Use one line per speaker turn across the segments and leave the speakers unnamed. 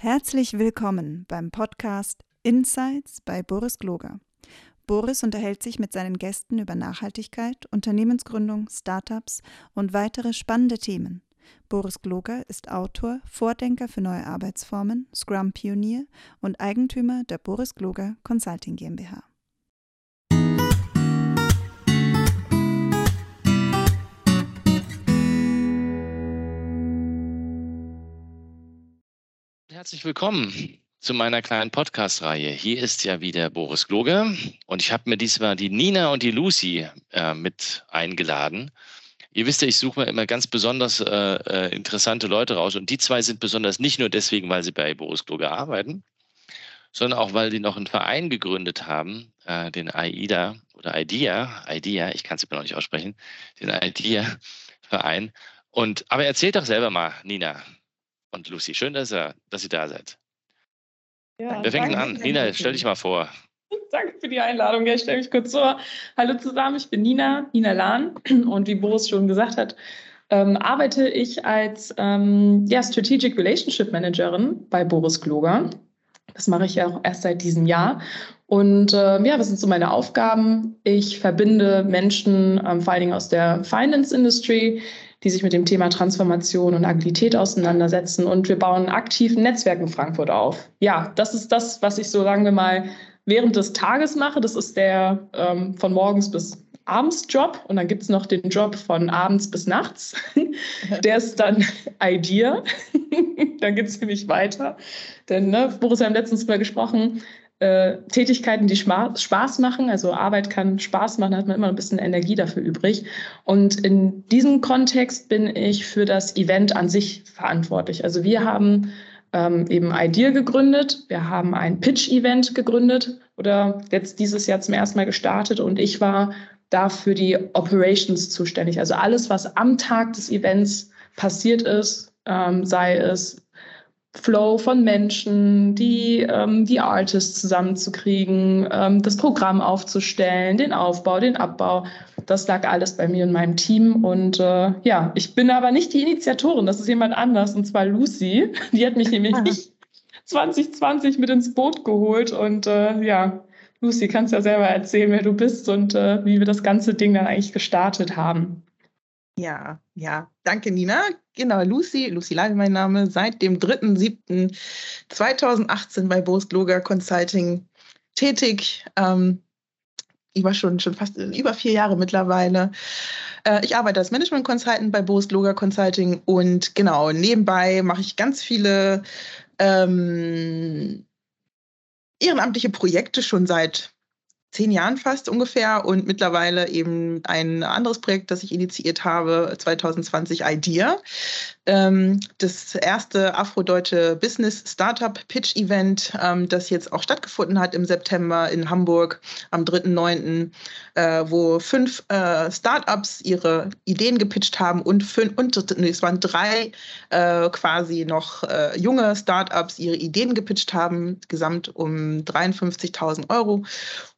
Herzlich willkommen beim Podcast Insights bei Boris Gloger. Boris unterhält sich mit seinen Gästen über Nachhaltigkeit, Unternehmensgründung, Startups und weitere spannende Themen. Boris Gloger ist Autor, Vordenker für neue Arbeitsformen, Scrum-Pionier und Eigentümer der Boris Gloger Consulting GmbH.
Herzlich willkommen zu meiner kleinen Podcast-Reihe. Hier ist ja wieder Boris Gloger und ich habe mir diesmal die Nina und die Lucy äh, mit eingeladen. Ihr wisst ja, ich suche mir immer ganz besonders äh, äh, interessante Leute raus und die zwei sind besonders nicht nur deswegen, weil sie bei Boris Gloger arbeiten, sondern auch, weil die noch einen Verein gegründet haben, äh, den AIDA oder IDEA, IDEA, ich kann es immer noch nicht aussprechen, den IDEA-Verein. Und aber erzählt doch selber mal, Nina, und Lucy. Schön, dass ihr, dass ihr da seid. Ja, Wer fängt an? Nina, stell dich mal vor.
Danke für die Einladung. Ja, ich stelle mich kurz vor. Hallo zusammen, ich bin Nina, Nina Lahn. Und wie Boris schon gesagt hat, ähm, arbeite ich als ähm, ja, Strategic Relationship Managerin bei Boris Kloger. Das mache ich ja auch erst seit diesem Jahr. Und äh, ja, was sind so meine Aufgaben? Ich verbinde Menschen, ähm, vor allen Dingen aus der Finance Industry, die sich mit dem Thema Transformation und Agilität auseinandersetzen. Und wir bauen aktiv ein Netzwerk in Frankfurt auf. Ja, das ist das, was ich so, sagen wir mal, während des Tages mache. Das ist der ähm, von morgens bis abends Job und dann gibt es noch den Job von abends bis nachts. Der ist dann Idea. dann geht es nämlich weiter. Denn, ne, Boris, wir haben letztens mal gesprochen, äh, Tätigkeiten, die Spaß machen. Also Arbeit kann Spaß machen, hat man immer ein bisschen Energie dafür übrig. Und in diesem Kontext bin ich für das Event an sich verantwortlich. Also wir haben ähm, eben Idea gegründet, wir haben ein Pitch-Event gegründet oder jetzt dieses Jahr zum ersten Mal gestartet und ich war da für die Operations zuständig. Also alles, was am Tag des Events passiert ist, ähm, sei es Flow von Menschen, die, ähm, die Artists zusammenzukriegen, ähm, das Programm aufzustellen, den Aufbau, den Abbau. Das lag alles bei mir und meinem Team. Und äh, ja, ich bin aber nicht die Initiatorin, das ist jemand anders, und zwar Lucy. Die hat mich nämlich nicht 2020 mit ins Boot geholt. Und äh, ja, Lucy, kannst ja selber erzählen, wer du bist und äh, wie wir das ganze Ding dann eigentlich gestartet haben.
Ja, ja, danke Nina. Genau, Lucy, Lucy Leil mein Name, seit dem 3.7.2018 bei Boris Gloger Consulting tätig. Ähm, war schon, schon fast über vier Jahre mittlerweile. Äh, ich arbeite als Management Consultant bei Boris Gloger Consulting und genau, nebenbei mache ich ganz viele ähm, ehrenamtliche Projekte schon seit zehn Jahren fast ungefähr und mittlerweile eben ein anderes Projekt, das ich initiiert habe, 2020 IDEA. Ähm, das erste afrodeutsche Business Startup Pitch Event, ähm, das jetzt auch stattgefunden hat im September in Hamburg am 3.9., äh, wo fünf äh, Startups ihre Ideen gepitcht haben und, fünf, und nee, es waren drei äh, quasi noch junge Startups ihre Ideen gepitcht haben, gesamt um 53.000 Euro.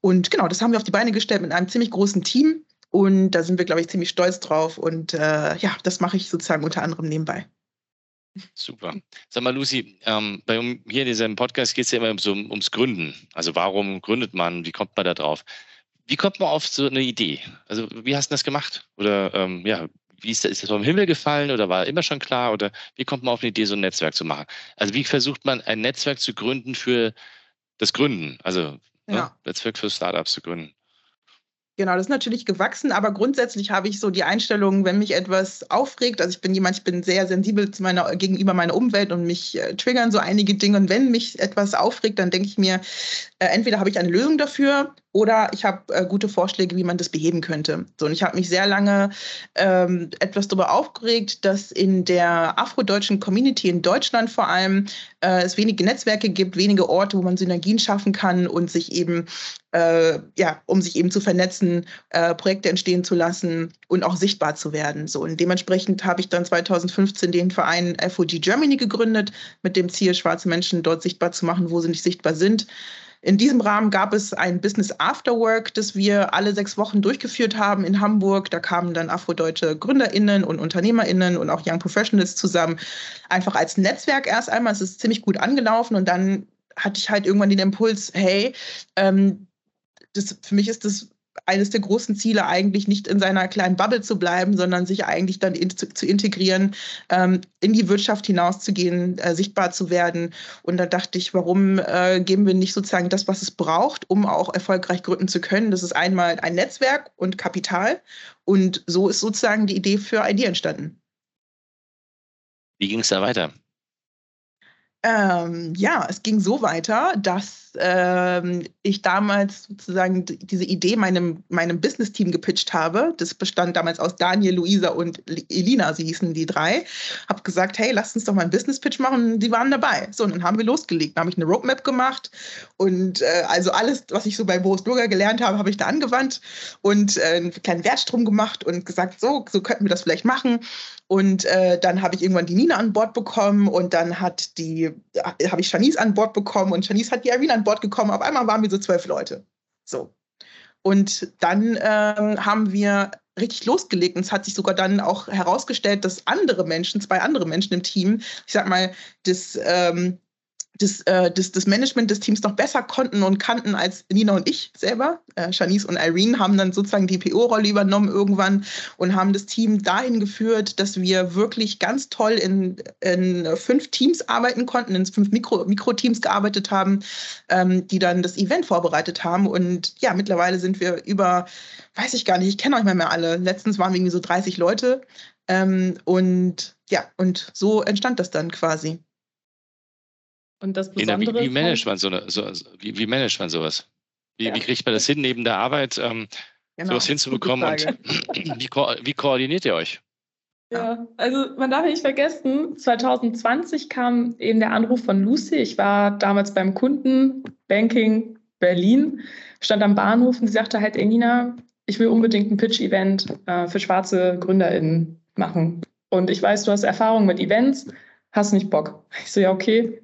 Und genau, das haben wir auf die Beine gestellt mit einem ziemlich großen Team. Und da sind wir, glaube ich, ziemlich stolz drauf. Und äh, ja, das mache ich sozusagen unter anderem nebenbei.
Super. Sag mal, Lucy, ähm, bei hier in diesem Podcast geht es ja immer so um, ums Gründen. Also warum gründet man? Wie kommt man da drauf? Wie kommt man auf so eine Idee? Also wie hast du das gemacht? Oder ähm, ja, wie ist das, ist das vom Himmel gefallen oder war immer schon klar? Oder wie kommt man auf eine Idee, so ein Netzwerk zu machen? Also wie versucht man ein Netzwerk zu gründen für das Gründen? Also ne, ja. ne, Netzwerk für Startups zu gründen.
Genau, das ist natürlich gewachsen, aber grundsätzlich habe ich so die Einstellung, wenn mich etwas aufregt, also ich bin jemand, ich bin sehr sensibel meiner, gegenüber meiner Umwelt und mich äh, triggern so einige Dinge. Und wenn mich etwas aufregt, dann denke ich mir, äh, entweder habe ich eine Lösung dafür oder ich habe äh, gute Vorschläge, wie man das beheben könnte. So, und ich habe mich sehr lange ähm, etwas darüber aufgeregt, dass in der afrodeutschen Community in Deutschland vor allem äh, es wenige Netzwerke gibt, wenige Orte, wo man Synergien schaffen kann und sich eben, äh, ja, um sich eben zu vernetzen, äh, Projekte entstehen zu lassen und auch sichtbar zu werden. So, und dementsprechend habe ich dann 2015 den Verein FOG Germany gegründet, mit dem Ziel, schwarze Menschen dort sichtbar zu machen, wo sie nicht sichtbar sind in diesem Rahmen gab es ein Business Afterwork, das wir alle sechs Wochen durchgeführt haben in Hamburg. Da kamen dann afrodeutsche GründerInnen und UnternehmerInnen und auch Young Professionals zusammen. Einfach als Netzwerk erst einmal. Es ist ziemlich gut angelaufen und dann hatte ich halt irgendwann den Impuls, hey, ähm, das, für mich ist das eines der großen Ziele eigentlich nicht in seiner kleinen Bubble zu bleiben, sondern sich eigentlich dann in, zu, zu, integrieren, ähm, in die Wirtschaft hinauszugehen, äh, sichtbar zu werden. Und da dachte ich, warum äh, geben wir nicht sozusagen das, was es braucht, um auch erfolgreich gründen zu können? Das ist einmal ein Netzwerk und Kapital. Und so ist sozusagen die Idee für ID entstanden.
Wie ging es da weiter?
Ähm, ja, es ging so weiter, dass ähm, ich damals sozusagen diese Idee meinem, meinem Business-Team gepitcht habe. Das bestand damals aus Daniel, Luisa und Elina, sie hießen die drei. Hab gesagt, hey, lasst uns doch mal einen Business-Pitch machen. Die waren dabei. So, und dann haben wir losgelegt. Dann habe ich eine Roadmap gemacht und äh, also alles, was ich so bei Boris Bürger gelernt habe, habe ich da angewandt und äh, einen kleinen Wertstrom gemacht und gesagt, so, so könnten wir das vielleicht machen. Und äh, dann habe ich irgendwann die Nina an Bord bekommen und dann hat die, habe ich Shanice an Bord bekommen und Shanice hat die Irina an Bord bekommen. Auf einmal waren wir so zwölf Leute. So. Und dann ähm, haben wir richtig losgelegt und es hat sich sogar dann auch herausgestellt, dass andere Menschen, zwei andere Menschen im Team, ich sag mal, das ähm, das, äh, das, das Management des Teams noch besser konnten und kannten als Nina und ich selber. Äh, Shanice und Irene haben dann sozusagen die PO-Rolle übernommen irgendwann und haben das Team dahin geführt, dass wir wirklich ganz toll in, in fünf Teams arbeiten konnten, in fünf Mikro, Mikroteams gearbeitet haben, ähm, die dann das Event vorbereitet haben. Und ja, mittlerweile sind wir über, weiß ich gar nicht, ich kenne euch mal mehr alle. Letztens waren wir irgendwie so 30 Leute. Ähm, und ja, und so entstand das dann quasi.
Und das Besondere. Wie, wie, managt man so eine, so, wie, wie managt man sowas? Wie, ja. wie, kriegt man das hin, neben der Arbeit ähm, genau. sowas hinzubekommen? Und wie, ko wie koordiniert ihr euch?
Ja, also man darf nicht vergessen, 2020 kam eben der Anruf von Lucy. Ich war damals beim Kunden, Banking Berlin, stand am Bahnhof und sie sagte halt, Nina, ich will unbedingt ein Pitch-Event äh, für schwarze GründerInnen machen. Und ich weiß, du hast Erfahrung mit Events, hast nicht Bock. Ich so, ja, okay,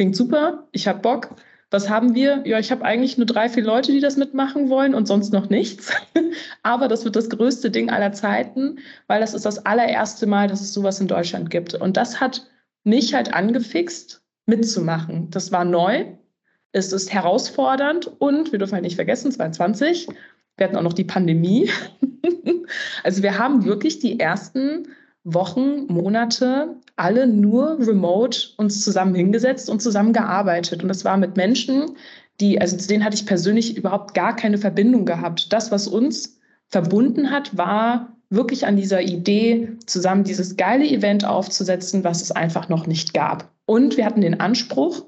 klingt super, ich habe Bock. Was haben wir? Ja, ich habe eigentlich nur drei, vier Leute, die das mitmachen wollen und sonst noch nichts. Aber das wird das größte Ding aller Zeiten, weil das ist das allererste Mal, dass es sowas in Deutschland gibt. Und das hat mich halt angefixt, mitzumachen. Das war neu, es ist herausfordernd und wir dürfen halt nicht vergessen, 22, wir hatten auch noch die Pandemie. also wir haben wirklich die ersten Wochen, Monate alle nur remote uns zusammen hingesetzt und zusammen gearbeitet. Und das war mit Menschen, die, also zu denen hatte ich persönlich überhaupt gar keine Verbindung gehabt. Das, was uns verbunden hat, war wirklich an dieser Idee, zusammen dieses geile Event aufzusetzen, was es einfach noch nicht gab. Und wir hatten den Anspruch,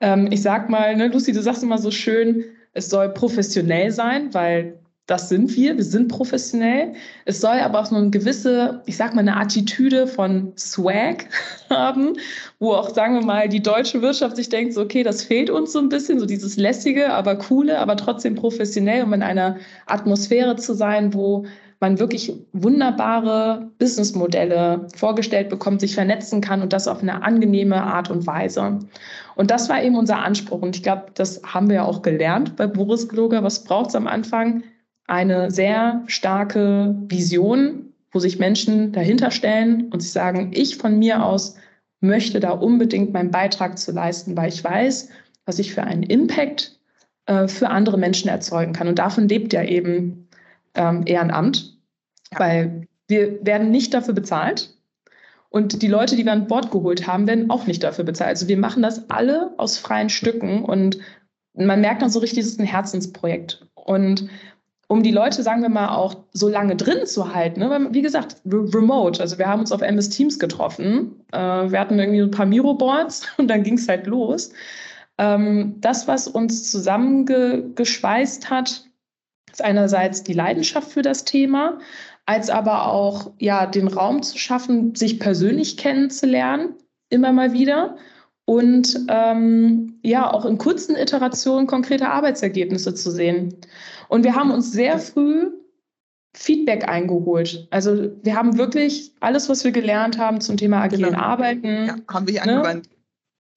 ähm, ich sag mal, ne, Lucy, du sagst immer so schön, es soll professionell sein, weil das sind wir, wir sind professionell. Es soll aber auch so eine gewisse, ich sag mal, eine Attitüde von Swag haben, wo auch, sagen wir mal, die deutsche Wirtschaft sich denkt, so, okay, das fehlt uns so ein bisschen, so dieses lässige, aber coole, aber trotzdem professionell, um in einer Atmosphäre zu sein, wo man wirklich wunderbare Businessmodelle vorgestellt bekommt, sich vernetzen kann und das auf eine angenehme Art und Weise. Und das war eben unser Anspruch. Und ich glaube, das haben wir ja auch gelernt bei Boris Gloger. Was braucht es am Anfang? Eine sehr starke Vision, wo sich Menschen dahinter stellen und sich sagen, ich von mir aus möchte da unbedingt meinen Beitrag zu leisten, weil ich weiß, was ich für einen Impact äh, für andere Menschen erzeugen kann. Und davon lebt ja eben ähm, Ehrenamt, ja. weil wir werden nicht dafür bezahlt. Und die Leute, die wir an Bord geholt haben, werden auch nicht dafür bezahlt. Also wir machen das alle aus freien Stücken und man merkt dann so richtig, es ist ein Herzensprojekt. Und um die Leute, sagen wir mal, auch so lange drin zu halten. Ne? Wie gesagt, remote. Also wir haben uns auf MS Teams getroffen. Äh, wir hatten irgendwie ein paar Miro-Boards und dann ging es halt los. Ähm, das, was uns zusammengeschweißt hat, ist einerseits die Leidenschaft für das Thema, als aber auch ja, den Raum zu schaffen, sich persönlich kennenzulernen, immer mal wieder und ähm, ja, auch in kurzen Iterationen konkrete Arbeitsergebnisse zu sehen. Und wir haben uns sehr früh Feedback eingeholt. Also wir haben wirklich alles, was wir gelernt haben zum Thema agilen genau. Arbeiten.
Ja, haben wir ne? angewandt.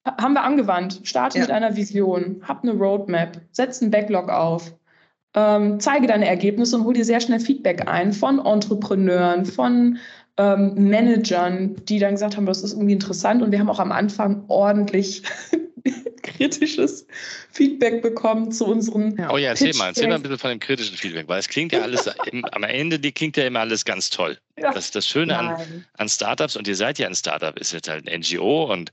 Haben wir angewandt. Starte ja. mit einer Vision, hab eine Roadmap, setz einen Backlog auf, ähm, zeige deine Ergebnisse und hol dir sehr schnell Feedback ein von Entrepreneuren, von ähm, Managern, die dann gesagt haben, das ist irgendwie interessant. Und wir haben auch am Anfang ordentlich kritisches Feedback bekommen zu unseren.
Oh ja, erzähl mal, erzähl mal ein bisschen von dem kritischen Feedback, weil es klingt ja alles, im, am Ende die klingt ja immer alles ganz toll. Ja. Das ist das Schöne an, an Startups und ihr seid ja ein Startup, ist jetzt halt ein NGO und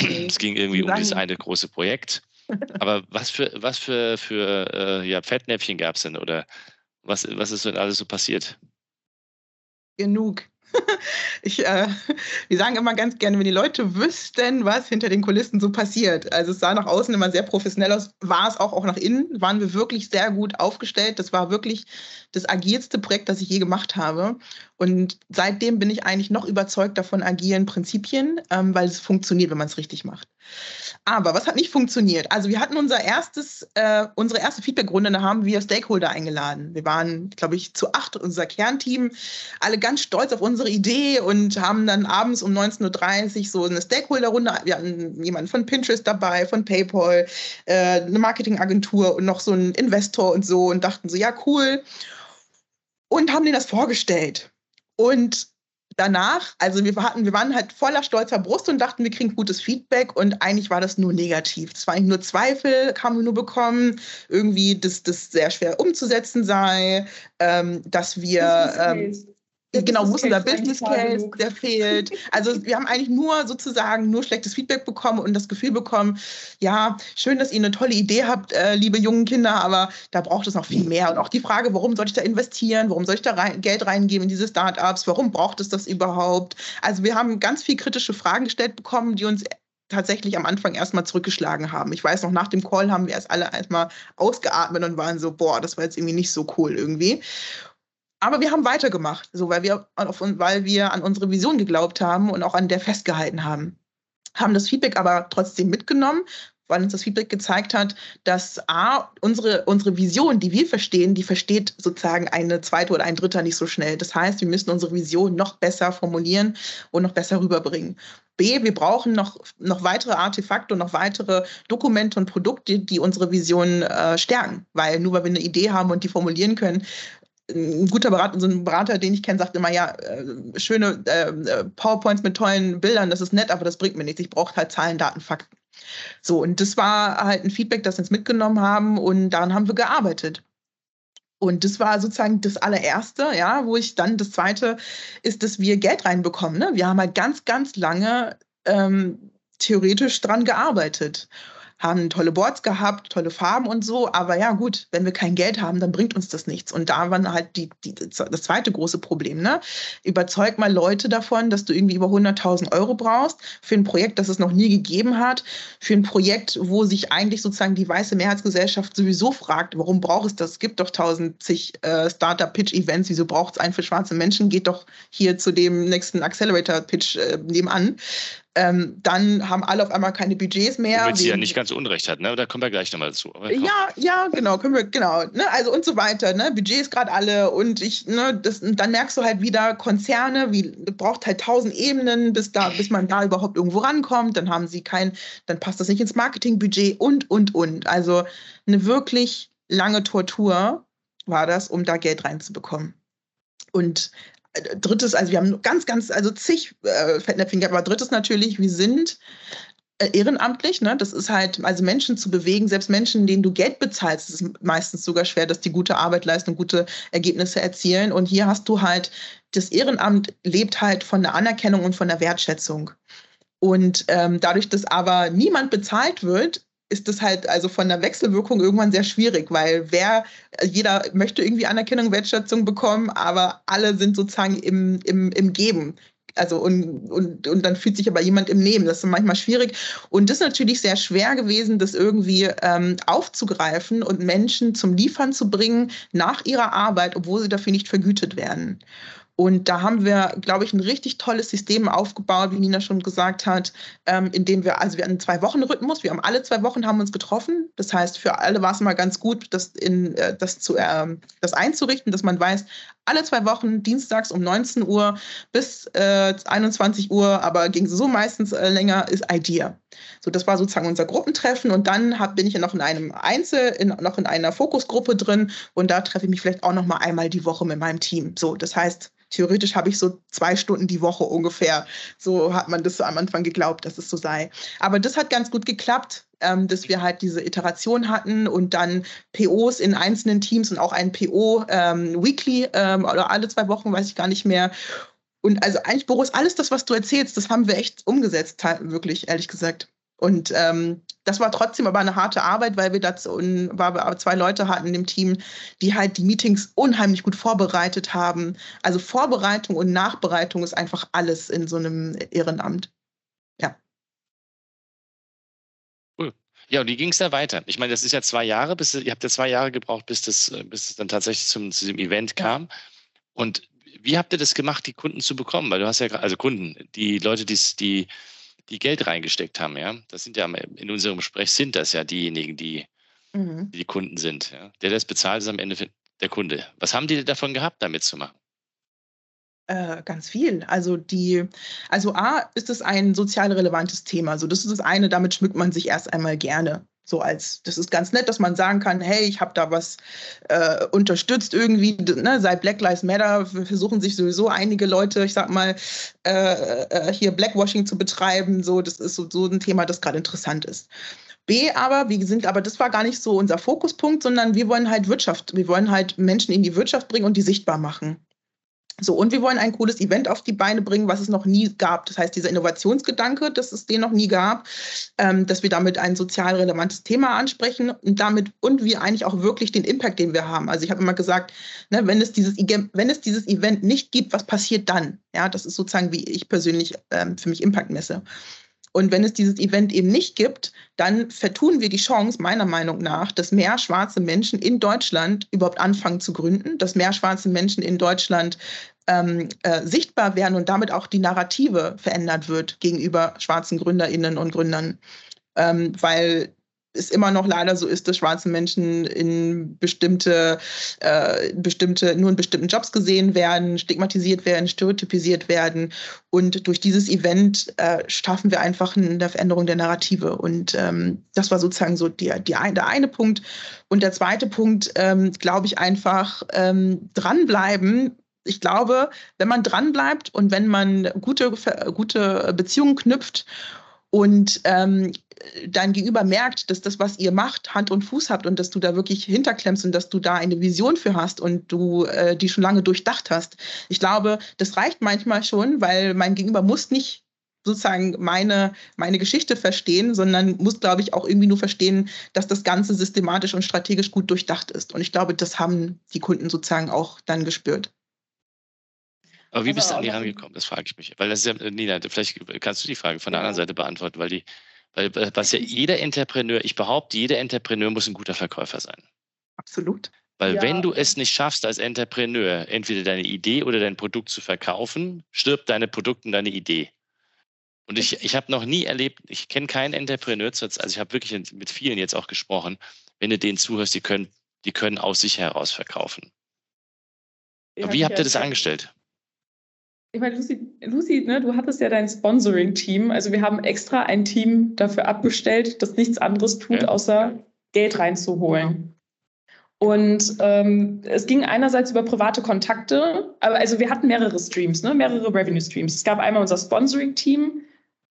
nee. es ging irgendwie um dieses eine große Projekt. Aber was für, was für, für äh, ja, Fettnäpfchen gab es denn oder was, was ist denn alles so passiert?
Genug. Ich, äh, wir sagen immer ganz gerne, wenn die Leute wüssten, was hinter den Kulissen so passiert. Also es sah nach außen immer sehr professionell aus, war es auch, auch nach innen, waren wir wirklich sehr gut aufgestellt. Das war wirklich das agilste Projekt, das ich je gemacht habe. Und seitdem bin ich eigentlich noch überzeugter von agilen Prinzipien, ähm, weil es funktioniert, wenn man es richtig macht. Aber was hat nicht funktioniert? Also wir hatten unser erstes, äh, unsere erste Feedbackrunde, da haben wir Stakeholder eingeladen. Wir waren, glaube ich, zu acht, unser Kernteam, alle ganz stolz auf unsere Idee und haben dann abends um 19.30 Uhr so eine Stakeholder-Runde. Wir hatten jemanden von Pinterest dabei, von PayPal, äh, eine Marketingagentur und noch so einen Investor und so und dachten so, ja, cool. Und haben denen das vorgestellt. Und danach, also wir hatten, wir waren halt voller stolzer Brust und dachten, wir kriegen gutes Feedback. Und eigentlich war das nur negativ. Es war eigentlich nur Zweifel, haben wir nur bekommen, irgendwie, dass das sehr schwer umzusetzen sei, ähm, dass wir ähm, genau, muss unser Business Case, der fehlt. Also wir haben eigentlich nur sozusagen nur schlechtes Feedback bekommen und das Gefühl bekommen, ja, schön, dass ihr eine tolle Idee habt, äh, liebe jungen Kinder, aber da braucht es noch viel mehr. Und auch die Frage, warum soll ich da investieren? Warum soll ich da rein, Geld reingeben in diese Startups? Warum braucht es das überhaupt? Also wir haben ganz viel kritische Fragen gestellt bekommen, die uns tatsächlich am Anfang erstmal zurückgeschlagen haben. Ich weiß noch, nach dem Call haben wir erst alle erstmal ausgeatmet und waren so, boah, das war jetzt irgendwie nicht so cool irgendwie. Aber wir haben weitergemacht, so weil wir, auf, weil wir an unsere Vision geglaubt haben und auch an der festgehalten haben. Haben das Feedback aber trotzdem mitgenommen, weil uns das Feedback gezeigt hat, dass A, unsere, unsere Vision, die wir verstehen, die versteht sozusagen eine zweite oder ein Dritter nicht so schnell. Das heißt, wir müssen unsere Vision noch besser formulieren und noch besser rüberbringen. B, wir brauchen noch, noch weitere Artefakte und noch weitere Dokumente und Produkte, die unsere Vision äh, stärken. Weil nur weil wir eine Idee haben und die formulieren können, ein guter Berater, so ein Berater, den ich kenne, sagt immer, ja, äh, schöne äh, PowerPoints mit tollen Bildern, das ist nett, aber das bringt mir nichts. Ich brauche halt Zahlen, Daten, Fakten. So, und das war halt ein Feedback, das wir uns mitgenommen haben und daran haben wir gearbeitet. Und das war sozusagen das allererste, ja, wo ich dann das zweite ist, dass wir Geld reinbekommen. Ne? Wir haben halt ganz, ganz lange ähm, theoretisch dran gearbeitet haben tolle Boards gehabt, tolle Farben und so. Aber ja, gut, wenn wir kein Geld haben, dann bringt uns das nichts. Und da war halt die, die, das zweite große Problem. Ne? Überzeug mal Leute davon, dass du irgendwie über 100.000 Euro brauchst für ein Projekt, das es noch nie gegeben hat, für ein Projekt, wo sich eigentlich sozusagen die weiße Mehrheitsgesellschaft sowieso fragt, warum braucht es das? Es gibt doch 1000 äh, Startup-Pitch-Events, wieso braucht es einen für schwarze Menschen? Geht doch hier zu dem nächsten Accelerator-Pitch äh, nebenan. Ähm, dann haben alle auf einmal keine Budgets mehr.
Womit sie ja nicht ganz unrecht hat, ne? Da kommen wir gleich nochmal zu.
ja, ja, genau, können wir, genau, ne? Also und so weiter, ne? Budgets gerade alle und ich, ne, das, dann merkst du halt wieder Konzerne, wie braucht halt tausend Ebenen, bis da, bis man da überhaupt irgendwo rankommt. Dann haben sie kein, dann passt das nicht ins Marketingbudget und und und. Also eine wirklich lange Tortur war das, um da Geld reinzubekommen. Und drittes, also wir haben ganz, ganz, also zig äh, Fettnäpfchen gehabt, aber drittes natürlich, wir sind äh, ehrenamtlich, ne? Das ist halt, also Menschen zu bewegen, selbst Menschen, denen du Geld bezahlst, ist meistens sogar schwer, dass die gute Arbeit leisten und gute Ergebnisse erzielen. Und hier hast du halt, das Ehrenamt lebt halt von der Anerkennung und von der Wertschätzung. Und ähm, dadurch, dass aber niemand bezahlt wird, ist das halt also von der Wechselwirkung irgendwann sehr schwierig, weil wer, jeder möchte irgendwie Anerkennung, Wertschätzung bekommen, aber alle sind sozusagen im, im, im Geben. Also und, und, und dann fühlt sich aber jemand im Nehmen. Das ist manchmal schwierig. Und das ist natürlich sehr schwer gewesen, das irgendwie ähm, aufzugreifen und Menschen zum Liefern zu bringen nach ihrer Arbeit, obwohl sie dafür nicht vergütet werden. Und da haben wir, glaube ich, ein richtig tolles System aufgebaut, wie Nina schon gesagt hat, ähm, in dem wir, also wir hatten einen Zwei-Wochen-Rhythmus, wir haben alle zwei Wochen haben uns getroffen. Das heißt, für alle war es mal ganz gut, das, in, äh, das, zu, äh, das einzurichten, dass man weiß, alle zwei Wochen, dienstags um 19 Uhr bis äh, 21 Uhr, aber ging so meistens äh, länger, ist Idea. So, das war sozusagen unser Gruppentreffen und dann hab, bin ich ja noch in einem Einzel, in, noch in einer Fokusgruppe drin und da treffe ich mich vielleicht auch noch mal einmal die Woche mit meinem Team. So, das heißt, theoretisch habe ich so zwei Stunden die Woche ungefähr. So hat man das so am Anfang geglaubt, dass es so sei. Aber das hat ganz gut geklappt, ähm, dass wir halt diese Iteration hatten und dann POs in einzelnen Teams und auch ein PO ähm, weekly ähm, oder alle zwei Wochen, weiß ich gar nicht mehr. Und also eigentlich, Boris, alles das, was du erzählst, das haben wir echt umgesetzt, wirklich, ehrlich gesagt. Und ähm, das war trotzdem aber eine harte Arbeit, weil wir dazu weil wir zwei Leute hatten im Team, die halt die Meetings unheimlich gut vorbereitet haben. Also Vorbereitung und Nachbereitung ist einfach alles in so einem Ehrenamt. Ja.
Cool. Ja, und wie ging es da weiter? Ich meine, das ist ja zwei Jahre, bis ihr habt ja zwei Jahre gebraucht, bis das, bis es dann tatsächlich zum, zu diesem Event kam. Ja. Und wie habt ihr das gemacht, die Kunden zu bekommen? Weil du hast ja also Kunden, die Leute, die, die die Geld reingesteckt haben, ja. Das sind ja in unserem Gespräch sind das ja diejenigen, die mhm. die Kunden sind. Ja? Der, der das bezahlt, ist am Ende der Kunde. Was haben die davon gehabt, damit zu machen?
Äh, ganz viel. Also die, also A, ist es ein sozial relevantes Thema. Also das ist das eine, damit schmückt man sich erst einmal gerne. So als, das ist ganz nett, dass man sagen kann, hey, ich habe da was äh, unterstützt irgendwie, ne, seit Black Lives Matter versuchen sich sowieso einige Leute, ich sag mal, äh, äh, hier Blackwashing zu betreiben. So, das ist so, so ein Thema, das gerade interessant ist. B aber, wir sind, aber das war gar nicht so unser Fokuspunkt, sondern wir wollen halt Wirtschaft, wir wollen halt Menschen in die Wirtschaft bringen und die sichtbar machen. So, und wir wollen ein cooles Event auf die Beine bringen, was es noch nie gab. Das heißt, dieser Innovationsgedanke, dass es den noch nie gab, ähm, dass wir damit ein sozial relevantes Thema ansprechen und damit und wir eigentlich auch wirklich den Impact, den wir haben. Also ich habe immer gesagt, ne, wenn, es dieses, wenn es dieses Event nicht gibt, was passiert dann? Ja, das ist sozusagen, wie ich persönlich ähm, für mich Impact messe. Und wenn es dieses Event eben nicht gibt, dann vertun wir die Chance, meiner Meinung nach, dass mehr schwarze Menschen in Deutschland überhaupt anfangen zu gründen, dass mehr schwarze Menschen in Deutschland ähm, äh, sichtbar werden und damit auch die Narrative verändert wird gegenüber schwarzen Gründerinnen und Gründern. Ähm, weil es immer noch leider so ist, dass schwarze Menschen in bestimmte, äh, bestimmte, nur in bestimmten Jobs gesehen werden, stigmatisiert werden, stereotypisiert werden. Und durch dieses Event äh, schaffen wir einfach eine Veränderung der Narrative. Und ähm, das war sozusagen so die, die ein, der eine Punkt. Und der zweite Punkt, ähm, glaube ich, einfach ähm, dranbleiben, ich glaube, wenn man dranbleibt und wenn man gute, gute Beziehungen knüpft und ähm, dein Gegenüber merkt, dass das, was ihr macht, Hand und Fuß habt und dass du da wirklich hinterklemmst und dass du da eine Vision für hast und du äh, die schon lange durchdacht hast. Ich glaube, das reicht manchmal schon, weil mein Gegenüber muss nicht sozusagen meine, meine Geschichte verstehen, sondern muss, glaube ich, auch irgendwie nur verstehen, dass das Ganze systematisch und strategisch gut durchdacht ist. Und ich glaube, das haben die Kunden sozusagen auch dann gespürt.
Aber wie also bist du an die rangekommen? Das frage ich mich. Weil das ist ja, Nina, vielleicht kannst du die Frage von der anderen Seite beantworten, weil die, weil was ja jeder Entrepreneur, ich behaupte, jeder Entrepreneur muss ein guter Verkäufer sein.
Absolut.
Weil ja. wenn du es nicht schaffst, als Entrepreneur entweder deine Idee oder dein Produkt zu verkaufen, stirbt deine Produkt und deine Idee. Und ich, ich habe noch nie erlebt, ich kenne keinen Entrepreneur, also ich habe wirklich mit vielen jetzt auch gesprochen, wenn du denen zuhörst, die können, die können aus sich heraus verkaufen. Ja, wie habt ihr das angestellt?
Ich meine, Lucy, Lucy ne, du hattest ja dein Sponsoring-Team. Also wir haben extra ein Team dafür abgestellt, das nichts anderes tut, ja. außer Geld reinzuholen. Und ähm, es ging einerseits über private Kontakte, aber also wir hatten mehrere Streams, ne, mehrere Revenue-Streams. Es gab einmal unser Sponsoring-Team.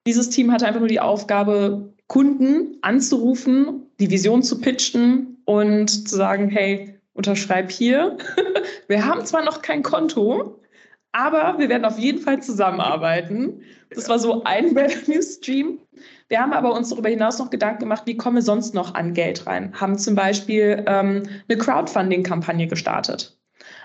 Dieses Team hatte einfach nur die Aufgabe, Kunden anzurufen, die Vision zu pitchen und zu sagen, hey, unterschreib hier. wir haben zwar noch kein Konto, aber wir werden auf jeden Fall zusammenarbeiten. Das war so ein Revenue-Stream. Wir haben aber uns darüber hinaus noch Gedanken gemacht, wie kommen wir sonst noch an Geld rein? Haben zum Beispiel ähm, eine Crowdfunding-Kampagne gestartet.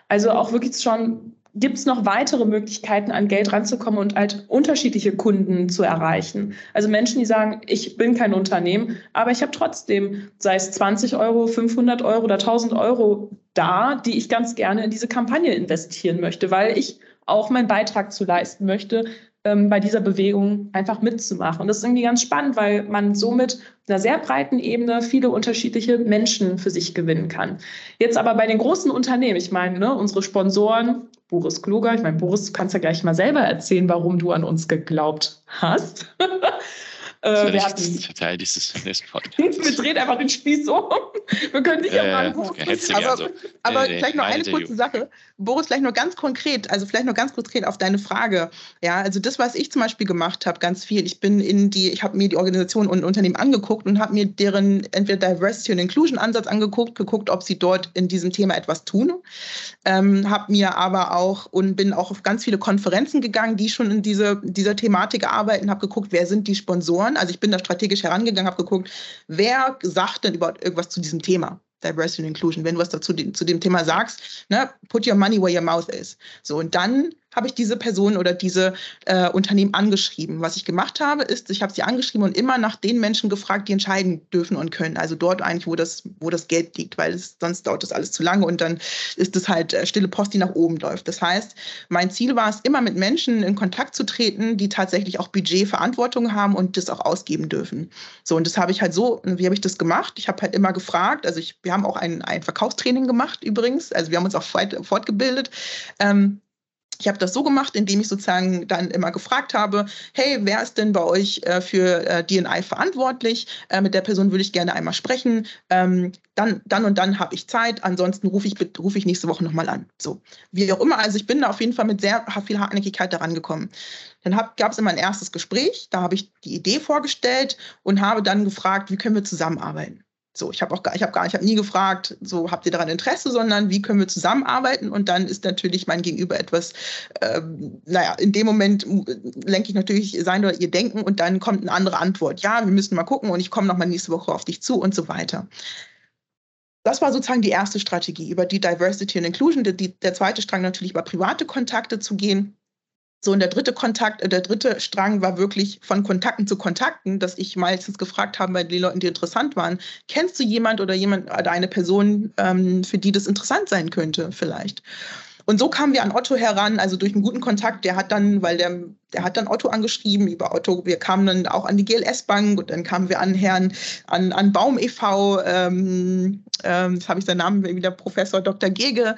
Also auch wirklich schon, gibt es noch weitere Möglichkeiten, an Geld ranzukommen und halt unterschiedliche Kunden zu erreichen? Also Menschen, die sagen, ich bin kein Unternehmen, aber ich habe trotzdem, sei es 20 Euro, 500 Euro oder 1000 Euro da, die ich ganz gerne in diese Kampagne investieren möchte, weil ich auch meinen Beitrag zu leisten möchte, ähm, bei dieser Bewegung einfach mitzumachen. Und das ist irgendwie ganz spannend, weil man somit auf einer sehr breiten Ebene viele unterschiedliche Menschen für sich gewinnen kann. Jetzt aber bei den großen Unternehmen, ich meine, ne, unsere Sponsoren, Boris Kluger, ich meine, Boris, du kannst ja gleich mal selber erzählen, warum du an uns geglaubt hast.
Äh, wir hatten, Teil dieses
Podcasts. wir drehen einfach den Spieß um. Wir können nicht äh,
am okay, Aber, so. aber nee, vielleicht noch eine kurze Sache. Boris, vielleicht nur ganz konkret, also vielleicht nur ganz konkret auf deine Frage. Ja, also das, was ich zum Beispiel gemacht habe, ganz viel. Ich bin in die, ich habe mir die Organisation und Unternehmen angeguckt und habe mir deren entweder Diversity und Inclusion Ansatz angeguckt, geguckt, ob sie dort in diesem Thema etwas tun. Ähm, habe mir aber auch und bin auch auf ganz viele Konferenzen gegangen, die schon in diese, dieser Thematik arbeiten, habe geguckt, wer sind die Sponsoren. Also ich bin da strategisch herangegangen, habe geguckt, wer sagt denn überhaupt irgendwas zu diesem Thema? Diversity and Inclusion, wenn du was dazu zu dem Thema sagst, ne, put your money where your mouth is. So, und dann habe ich diese Person oder diese äh, Unternehmen angeschrieben. Was ich gemacht habe, ist, ich habe sie angeschrieben und immer nach den Menschen gefragt, die entscheiden dürfen und können. Also dort eigentlich, wo das, wo das Geld liegt, weil es, sonst dauert das alles zu lange und dann ist es halt äh, stille Post, die nach oben läuft. Das heißt, mein Ziel war es, immer mit Menschen in Kontakt zu treten, die tatsächlich auch Budgetverantwortung haben und das auch ausgeben dürfen. So, und das habe ich halt so, wie habe ich das gemacht? Ich habe halt immer gefragt, also ich, wir haben auch ein, ein Verkaufstraining gemacht übrigens, also wir haben uns auch fortgebildet. Ähm, ich habe das so gemacht, indem ich sozusagen dann immer gefragt habe, hey, wer ist denn bei euch äh, für äh, DNI verantwortlich? Äh, mit der Person würde ich gerne einmal sprechen. Ähm, dann, dann und dann habe ich Zeit. Ansonsten rufe ich, ruf ich nächste Woche nochmal an. So, wie auch immer. Also ich bin da auf jeden Fall mit sehr viel Hartnäckigkeit daran gekommen. Dann gab es immer ein erstes Gespräch. Da habe ich die Idee vorgestellt und habe dann gefragt, wie können wir zusammenarbeiten? So, ich habe auch gar, ich habe gar, ich habe nie gefragt, so habt ihr daran Interesse, sondern wie können wir zusammenarbeiten? Und dann ist natürlich mein Gegenüber etwas, ähm, naja, in dem Moment lenke ich natürlich sein oder ihr Denken und dann kommt eine andere Antwort. Ja, wir müssen mal gucken und ich komme noch mal nächste Woche auf dich zu und so weiter. Das war sozusagen die erste Strategie, über die Diversity and Inclusion. Die, der zweite Strang natürlich über private Kontakte zu gehen so, und der dritte Kontakt, äh, der dritte Strang war wirklich von Kontakten zu Kontakten, dass ich meistens gefragt habe bei den Leuten, die interessant waren, kennst du jemand oder jemand oder eine Person, ähm, für die das interessant sein könnte, vielleicht? Und so kamen wir an Otto heran, also durch einen guten Kontakt. Der hat dann, weil der, der hat dann Otto angeschrieben über Otto. Wir kamen dann auch an die GLS-Bank und dann kamen wir an Herrn, an, an Baum e.V., ähm, ähm, das habe ich seinen Namen wieder, Professor Dr. Gege.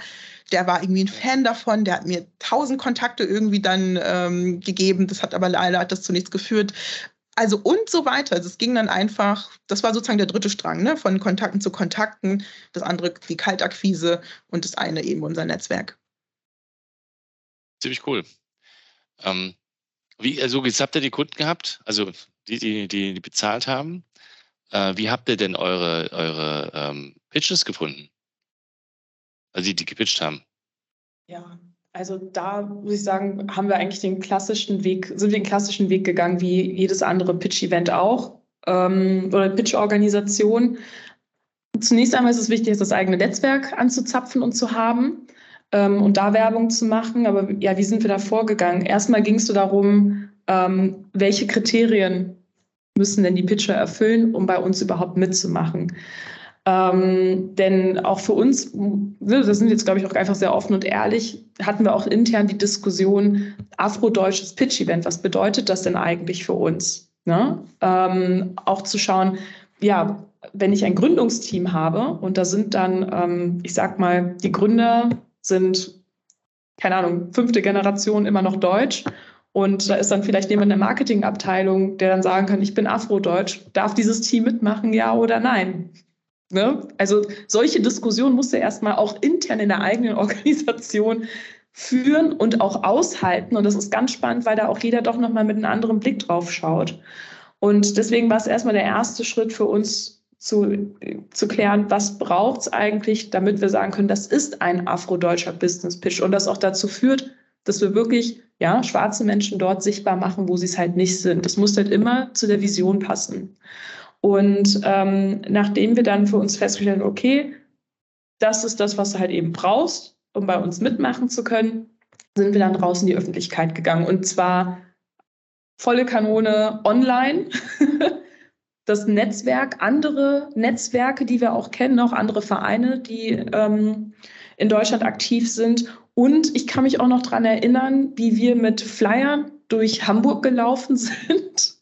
Der war irgendwie ein Fan davon, der hat mir tausend Kontakte irgendwie dann ähm, gegeben. Das hat aber leider hat das zu nichts geführt. Also und so weiter. Also es ging dann einfach, das war sozusagen der dritte Strang, ne? von Kontakten zu Kontakten, das andere die Kaltakquise und das eine eben unser Netzwerk
ziemlich cool. Ähm, wie, also jetzt habt ihr die Kunden gehabt, also die, die, die, die bezahlt haben. Äh, wie habt ihr denn eure, eure ähm, Pitches gefunden? Also die, die gepitcht haben.
Ja, also da muss ich sagen, haben wir eigentlich den klassischen Weg, sind wir den klassischen Weg gegangen, wie jedes andere Pitch-Event auch ähm, oder Pitch-Organisation. Zunächst einmal ist es wichtig, das eigene Netzwerk anzuzapfen und zu haben ähm, und da Werbung zu machen. Aber ja, wie sind wir da vorgegangen? Erstmal ging es so darum, ähm, welche Kriterien müssen denn die Pitcher erfüllen, um bei uns überhaupt mitzumachen. Ähm, denn auch für uns, ne, da sind wir jetzt, glaube ich, auch einfach sehr offen und ehrlich, hatten wir auch intern die Diskussion, afrodeutsches Pitch-Event, was bedeutet das denn eigentlich für uns? Ne? Ähm, auch zu schauen, ja, wenn ich ein Gründungsteam habe und da sind dann, ähm, ich sag mal, die Gründer sind, keine Ahnung, fünfte Generation immer noch Deutsch. Und da ist dann vielleicht jemand in der Marketingabteilung, der dann sagen kann, ich bin Afrodeutsch. Darf dieses Team mitmachen, ja oder nein? Ne? Also solche Diskussionen muss er erstmal auch intern in der eigenen Organisation führen und auch aushalten. Und das ist ganz spannend, weil da auch jeder doch nochmal mit einem anderen Blick drauf schaut. Und deswegen war es erstmal der erste Schritt für uns, zu, zu klären, was braucht es eigentlich, damit wir sagen können, das ist ein afrodeutscher Business Pitch und das auch dazu führt, dass wir wirklich ja, schwarze Menschen dort sichtbar machen, wo sie es halt nicht sind. Das muss halt immer zu der Vision passen. Und ähm, nachdem wir dann für uns festgestellt haben, okay, das ist das, was du halt eben brauchst, um bei uns mitmachen zu können, sind wir dann raus in die Öffentlichkeit gegangen. Und zwar volle Kanone online. das Netzwerk, andere Netzwerke, die wir auch kennen, auch andere Vereine, die ähm, in Deutschland aktiv sind. Und ich kann mich auch noch daran erinnern, wie wir mit Flyern durch Hamburg gelaufen sind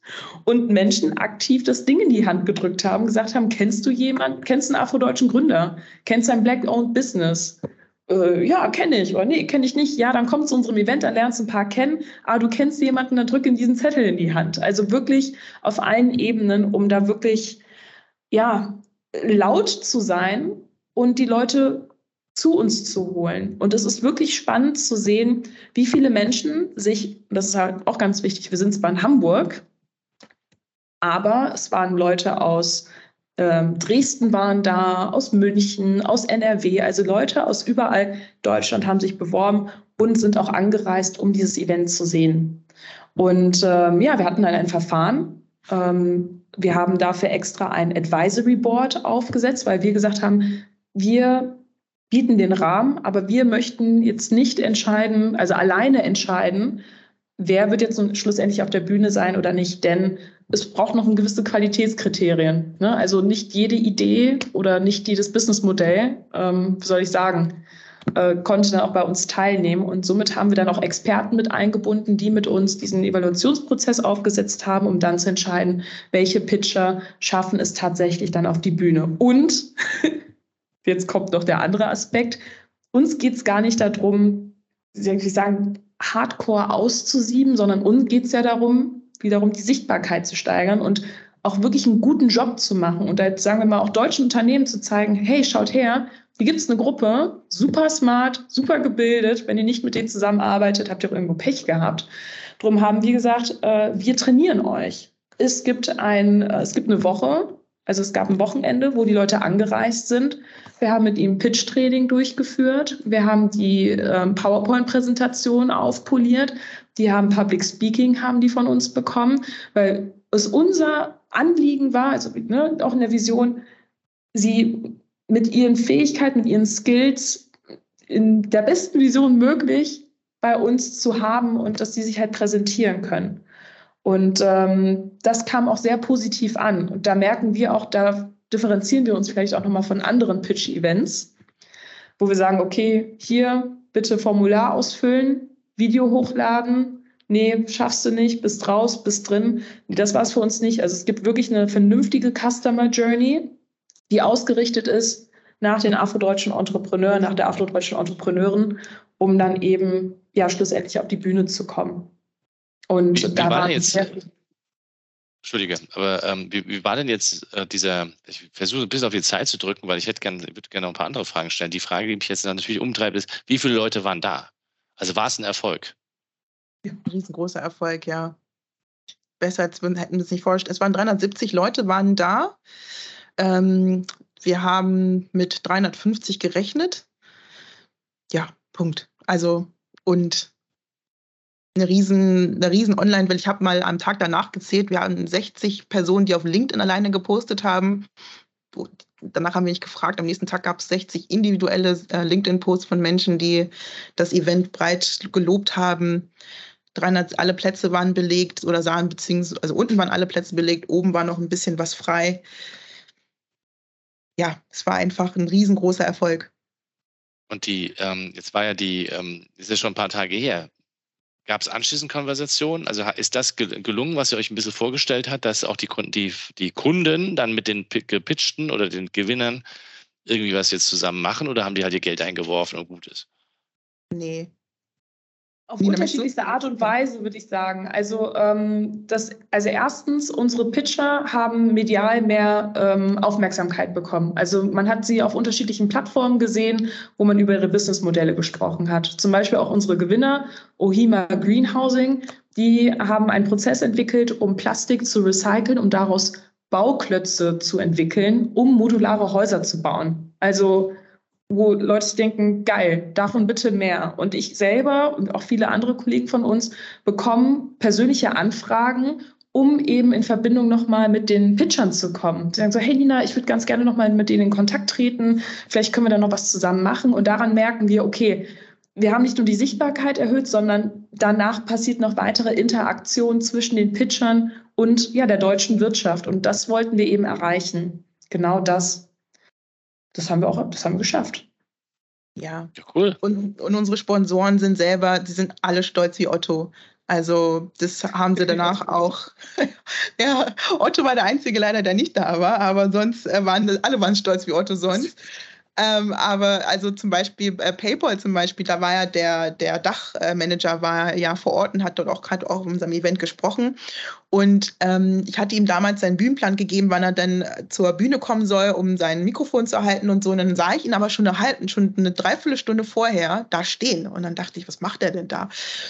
und Menschen aktiv das Ding in die Hand gedrückt haben, gesagt haben, kennst du jemanden, kennst du einen afrodeutschen Gründer, kennst du ein Black-owned Business? Äh, ja, kenne ich. Oder nee, kenne ich nicht. Ja, dann komm zu unserem Event, dann lernst du ein paar kennen. Aber du kennst jemanden, dann drück in diesen Zettel in die Hand. Also wirklich auf allen Ebenen, um da wirklich, ja, laut zu sein und die Leute zu uns zu holen. Und es ist wirklich spannend zu sehen, wie viele Menschen sich, das ist halt auch ganz wichtig, wir sind zwar in Hamburg, aber es waren Leute aus ähm, Dresden waren da, aus München, aus NRW, also Leute aus überall Deutschland haben sich beworben und sind auch angereist, um dieses Event zu sehen. Und ähm, ja, wir hatten dann ein Verfahren. Ähm, wir haben dafür extra ein Advisory Board aufgesetzt, weil wir gesagt haben, wir bieten den Rahmen, aber wir möchten jetzt nicht entscheiden, also alleine entscheiden, wer wird jetzt schlussendlich auf der Bühne sein oder nicht. Denn es braucht noch gewisse Qualitätskriterien. Ne? Also nicht jede Idee oder nicht jedes Businessmodell, ähm, soll ich sagen, äh, konnte dann auch bei uns teilnehmen. Und somit haben wir dann auch Experten mit eingebunden, die mit uns diesen Evaluationsprozess aufgesetzt haben, um dann zu entscheiden, welche Pitcher schaffen es tatsächlich dann auf die Bühne. Und jetzt kommt noch der andere Aspekt. Uns geht es gar nicht darum, ich sagen, hardcore auszusieben, sondern uns geht es ja darum, wiederum die Sichtbarkeit zu steigern und auch wirklich einen guten Job zu machen und da sagen wir mal auch deutschen Unternehmen zu zeigen, hey, schaut her, hier gibt es eine Gruppe, super smart, super gebildet. Wenn ihr nicht mit denen zusammenarbeitet, habt ihr auch irgendwo Pech gehabt. Darum haben wir gesagt, äh, wir trainieren euch. Es gibt, ein, äh, es gibt eine Woche, also es gab ein Wochenende, wo die Leute angereist sind. Wir haben mit ihnen Pitch-Training durchgeführt. Wir haben die ähm, PowerPoint-Präsentation aufpoliert. Die haben Public Speaking, haben die von uns bekommen, weil es unser Anliegen war, also ne, auch in der Vision, sie mit ihren Fähigkeiten, mit ihren Skills in der besten Vision möglich bei uns zu haben und dass sie sich halt präsentieren können. Und ähm, das kam auch sehr positiv an. Und da merken wir auch, da differenzieren wir uns vielleicht auch nochmal von anderen Pitch-Events, wo wir sagen, okay, hier bitte Formular ausfüllen, Video hochladen. Nee, schaffst du nicht, bist raus, bist drin. Nee, das war es für uns nicht. Also es gibt wirklich eine vernünftige Customer Journey, die ausgerichtet ist nach den afrodeutschen Entrepreneuren, nach der afrodeutschen Entrepreneurin, um dann eben ja schlussendlich auf die Bühne zu kommen.
Und wie, da wie war jetzt, Entschuldige, aber ähm, wie, wie, war denn jetzt äh, dieser, ich versuche ein bisschen auf die Zeit zu drücken, weil ich hätte gerne, würde gerne noch ein paar andere Fragen stellen. Die Frage, die mich jetzt natürlich umtreibt, ist, wie viele Leute waren da? Also war es ein Erfolg?
Ja, ein riesengroßer Erfolg, ja. Besser als wir hätten wir es nicht vorgestellt. Es waren 370 Leute, waren da. Ähm, wir haben mit 350 gerechnet. Ja, Punkt. Also, und eine riesen, eine riesen Online-Welle. Ich habe mal am Tag danach gezählt, wir haben 60 Personen, die auf LinkedIn alleine gepostet haben. Danach haben wir nicht gefragt. Am nächsten Tag gab es 60 individuelle äh, LinkedIn-Posts von Menschen, die das Event breit gelobt haben. 300, alle Plätze waren belegt oder sahen beziehungsweise, also unten waren alle Plätze belegt, oben war noch ein bisschen was frei. Ja, es war einfach ein riesengroßer Erfolg.
Und die, ähm, jetzt war ja die, ähm, ist ja schon ein paar Tage her, Gab es anschließend Konversationen? Also ist das gelungen, was ihr euch ein bisschen vorgestellt habt, dass auch die, die, die Kunden dann mit den gepitchten oder den Gewinnern irgendwie was jetzt zusammen machen oder haben die halt ihr Geld eingeworfen und gut ist?
Nee,
auf Nina, unterschiedlichste Art und Weise, würde ich sagen. Also, ähm, das, also erstens, unsere Pitcher haben medial mehr ähm, Aufmerksamkeit bekommen. Also man hat sie auf unterschiedlichen Plattformen gesehen, wo man über ihre Businessmodelle gesprochen hat. Zum Beispiel auch unsere Gewinner, Ohima Greenhousing, die haben einen Prozess entwickelt, um Plastik zu recyceln, um daraus Bauklötze zu entwickeln, um modulare Häuser zu bauen. Also wo Leute denken, geil, davon bitte mehr. Und ich selber und auch viele andere Kollegen von uns bekommen persönliche Anfragen, um eben in Verbindung nochmal mit den Pitchern zu kommen. Sie sagen so, hey Nina, ich würde ganz gerne nochmal mit denen in Kontakt treten, vielleicht können wir da noch was zusammen machen. Und daran merken wir, okay, wir haben nicht nur die Sichtbarkeit erhöht, sondern danach passiert noch weitere Interaktion zwischen den Pitchern und ja, der deutschen Wirtschaft. Und das wollten wir eben erreichen. Genau das das haben wir auch, das haben wir geschafft.
Ja. ja cool. Und, und unsere Sponsoren sind selber, die sind alle stolz wie Otto. Also das haben sie danach auch. ja, Otto war der Einzige leider, der nicht da war, aber sonst äh, waren alle waren stolz wie Otto sonst. Ähm, aber also zum Beispiel äh, PayPal zum Beispiel, da war ja der, der Dachmanager war ja vor Ort und hat dort auch gerade auch in unserem Event gesprochen. Und ähm, ich hatte ihm damals seinen Bühnenplan gegeben, wann er dann zur Bühne kommen soll, um sein Mikrofon zu erhalten und so. Und dann sah ich ihn aber schon eine, halbe, schon eine Dreiviertelstunde vorher da stehen. Und dann dachte ich, was macht er denn da?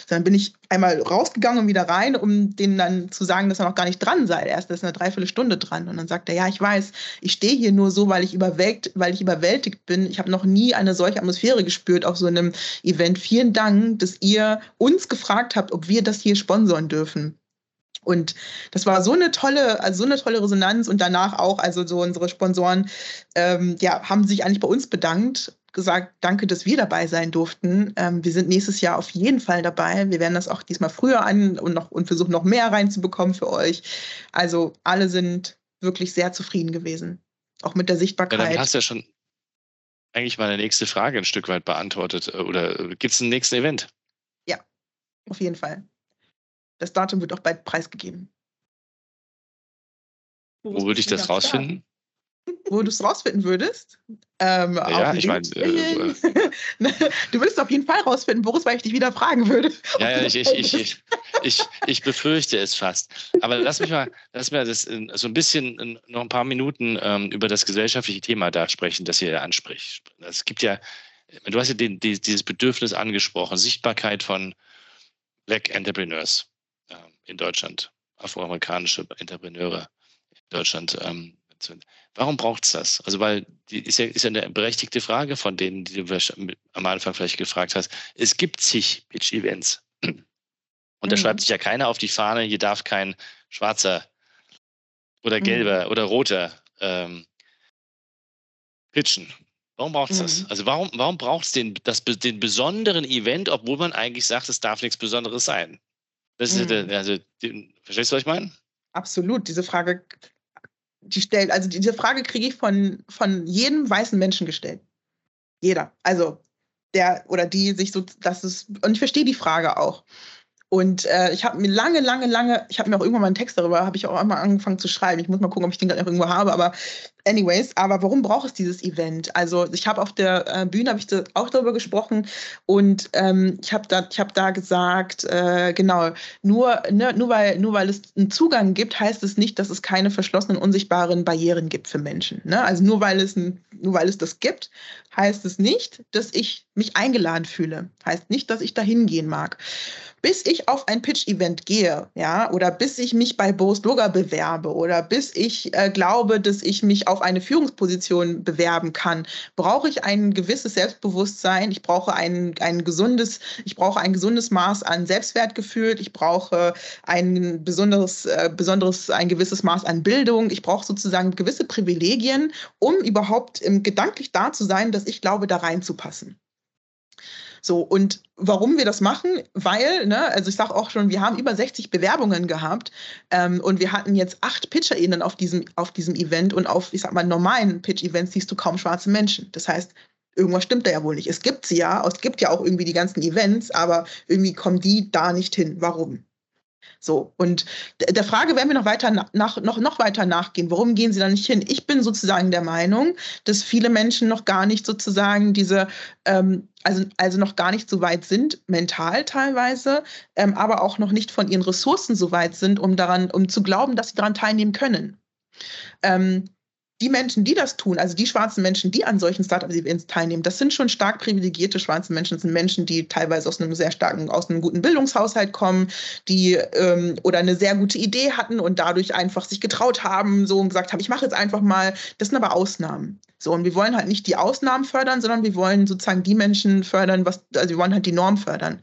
dann bin ich einmal rausgegangen und wieder rein, um denen dann zu sagen, dass er noch gar nicht dran sei. Er ist eine Dreiviertelstunde dran. Und dann sagt er, ja, ich weiß, ich stehe hier nur so, weil ich überwältigt, weil ich überwältigt bin. Ich habe noch nie eine solche Atmosphäre gespürt auf so einem Event. Vielen Dank, dass ihr uns gefragt habt, ob wir das hier sponsoren dürfen. Und das war so eine tolle, also so eine tolle Resonanz und danach auch, also so unsere Sponsoren, ähm, ja, haben sich eigentlich bei uns bedankt, gesagt, danke, dass wir dabei sein durften. Ähm, wir sind nächstes Jahr auf jeden Fall dabei. Wir werden das auch diesmal früher an und noch und versuchen noch mehr reinzubekommen für euch. Also alle sind wirklich sehr zufrieden gewesen, auch mit der Sichtbarkeit.
Ja, dann hast du ja schon eigentlich meine nächste Frage ein Stück weit beantwortet. Oder gibt es ein nächstes Event?
Ja, auf jeden Fall. Das Datum wird auch bald preisgegeben.
Wo würde ich das rausfinden?
Wo du es rausfinden würdest?
Ähm, ja, ich meine. Äh,
du würdest auf jeden Fall rausfinden, Boris, weil ich dich wieder fragen würde.
Ja, ja ich, ich, ich, ich, ich, befürchte es fast. Aber lass mich mal, lass mir das so ein bisschen noch ein paar Minuten ähm, über das gesellschaftliche Thema da sprechen, das ihr anspricht. Es gibt ja, du hast ja den, dieses Bedürfnis angesprochen, Sichtbarkeit von Black Entrepreneurs in Deutschland, afroamerikanische Entrepreneure in Deutschland. Ähm, warum braucht es das? Also, weil die ist ja, ist ja eine berechtigte Frage von denen, die du am Anfang vielleicht gefragt hast. Es gibt zig Pitch-Events. Und mhm. da schreibt sich ja keiner auf die Fahne, hier darf kein schwarzer oder mhm. gelber mhm. oder roter ähm, pitchen. Warum braucht es mhm. das? Also warum, warum braucht es den, den besonderen Event, obwohl man eigentlich sagt, es darf nichts Besonderes sein? Das ist, mhm. also, die, verstehst du, was ich meine?
Absolut. Diese Frage, die stellt, also diese Frage kriege ich von, von jedem weißen Menschen gestellt. Jeder. Also der oder die sich so, das ist, und ich verstehe die Frage auch. Und äh, ich habe mir lange, lange, lange, ich habe mir auch irgendwann mal einen Text darüber, habe ich auch einmal angefangen zu schreiben. Ich muss mal gucken, ob ich den gerade irgendwo habe, aber anyways, aber warum braucht es dieses Event? Also ich habe auf der äh, Bühne, habe ich da auch darüber gesprochen und ähm, ich habe da, hab da gesagt, äh, genau, nur, ne, nur, weil, nur weil es einen Zugang gibt, heißt es nicht, dass es keine verschlossenen, unsichtbaren Barrieren gibt für Menschen. Ne? Also nur weil, es ein, nur weil es das gibt, heißt es nicht, dass ich mich eingeladen fühle. Heißt nicht, dass ich da hingehen mag bis ich auf ein Pitch-Event gehe, ja, oder bis ich mich bei Boris Blogger bewerbe oder bis ich äh, glaube, dass ich mich auf eine Führungsposition bewerben kann, brauche ich ein gewisses Selbstbewusstsein. Ich brauche ein, ein gesundes, ich brauche ein gesundes Maß an Selbstwertgefühl. Ich brauche ein besonderes, äh, besonderes, ein gewisses Maß an Bildung. Ich brauche sozusagen gewisse Privilegien, um überhaupt ähm, gedanklich da zu sein, dass ich glaube, da reinzupassen. So, und warum wir das machen? Weil, ne, also ich sage auch schon, wir haben über 60 Bewerbungen gehabt ähm, und wir hatten jetzt acht PitcherInnen auf diesem, auf diesem Event und auf, ich sag mal, normalen Pitch-Events siehst du kaum schwarze Menschen. Das heißt, irgendwas stimmt da ja wohl nicht. Es gibt sie ja, es gibt ja auch irgendwie die ganzen Events, aber irgendwie kommen die da nicht hin. Warum? So, und der Frage werden wir noch weiter nach, noch, noch weiter nachgehen. Warum gehen sie da nicht hin? Ich bin sozusagen der Meinung, dass viele Menschen noch gar nicht sozusagen diese, ähm, also, also noch gar nicht so weit sind, mental teilweise, ähm, aber auch noch nicht von ihren Ressourcen so weit sind, um daran, um zu glauben, dass sie daran teilnehmen können. Ähm, die Menschen, die das tun, also die schwarzen Menschen, die an solchen Startup-Events teilnehmen, das sind schon stark privilegierte schwarze Menschen. Das sind Menschen, die teilweise aus einem sehr starken, aus einem guten Bildungshaushalt kommen, die ähm, oder eine sehr gute Idee hatten und dadurch einfach sich getraut haben, so und gesagt haben, ich mache jetzt einfach mal. Das sind aber Ausnahmen. So, und wir wollen halt nicht die Ausnahmen fördern, sondern wir wollen sozusagen die Menschen fördern, was, also wir wollen halt die Norm fördern.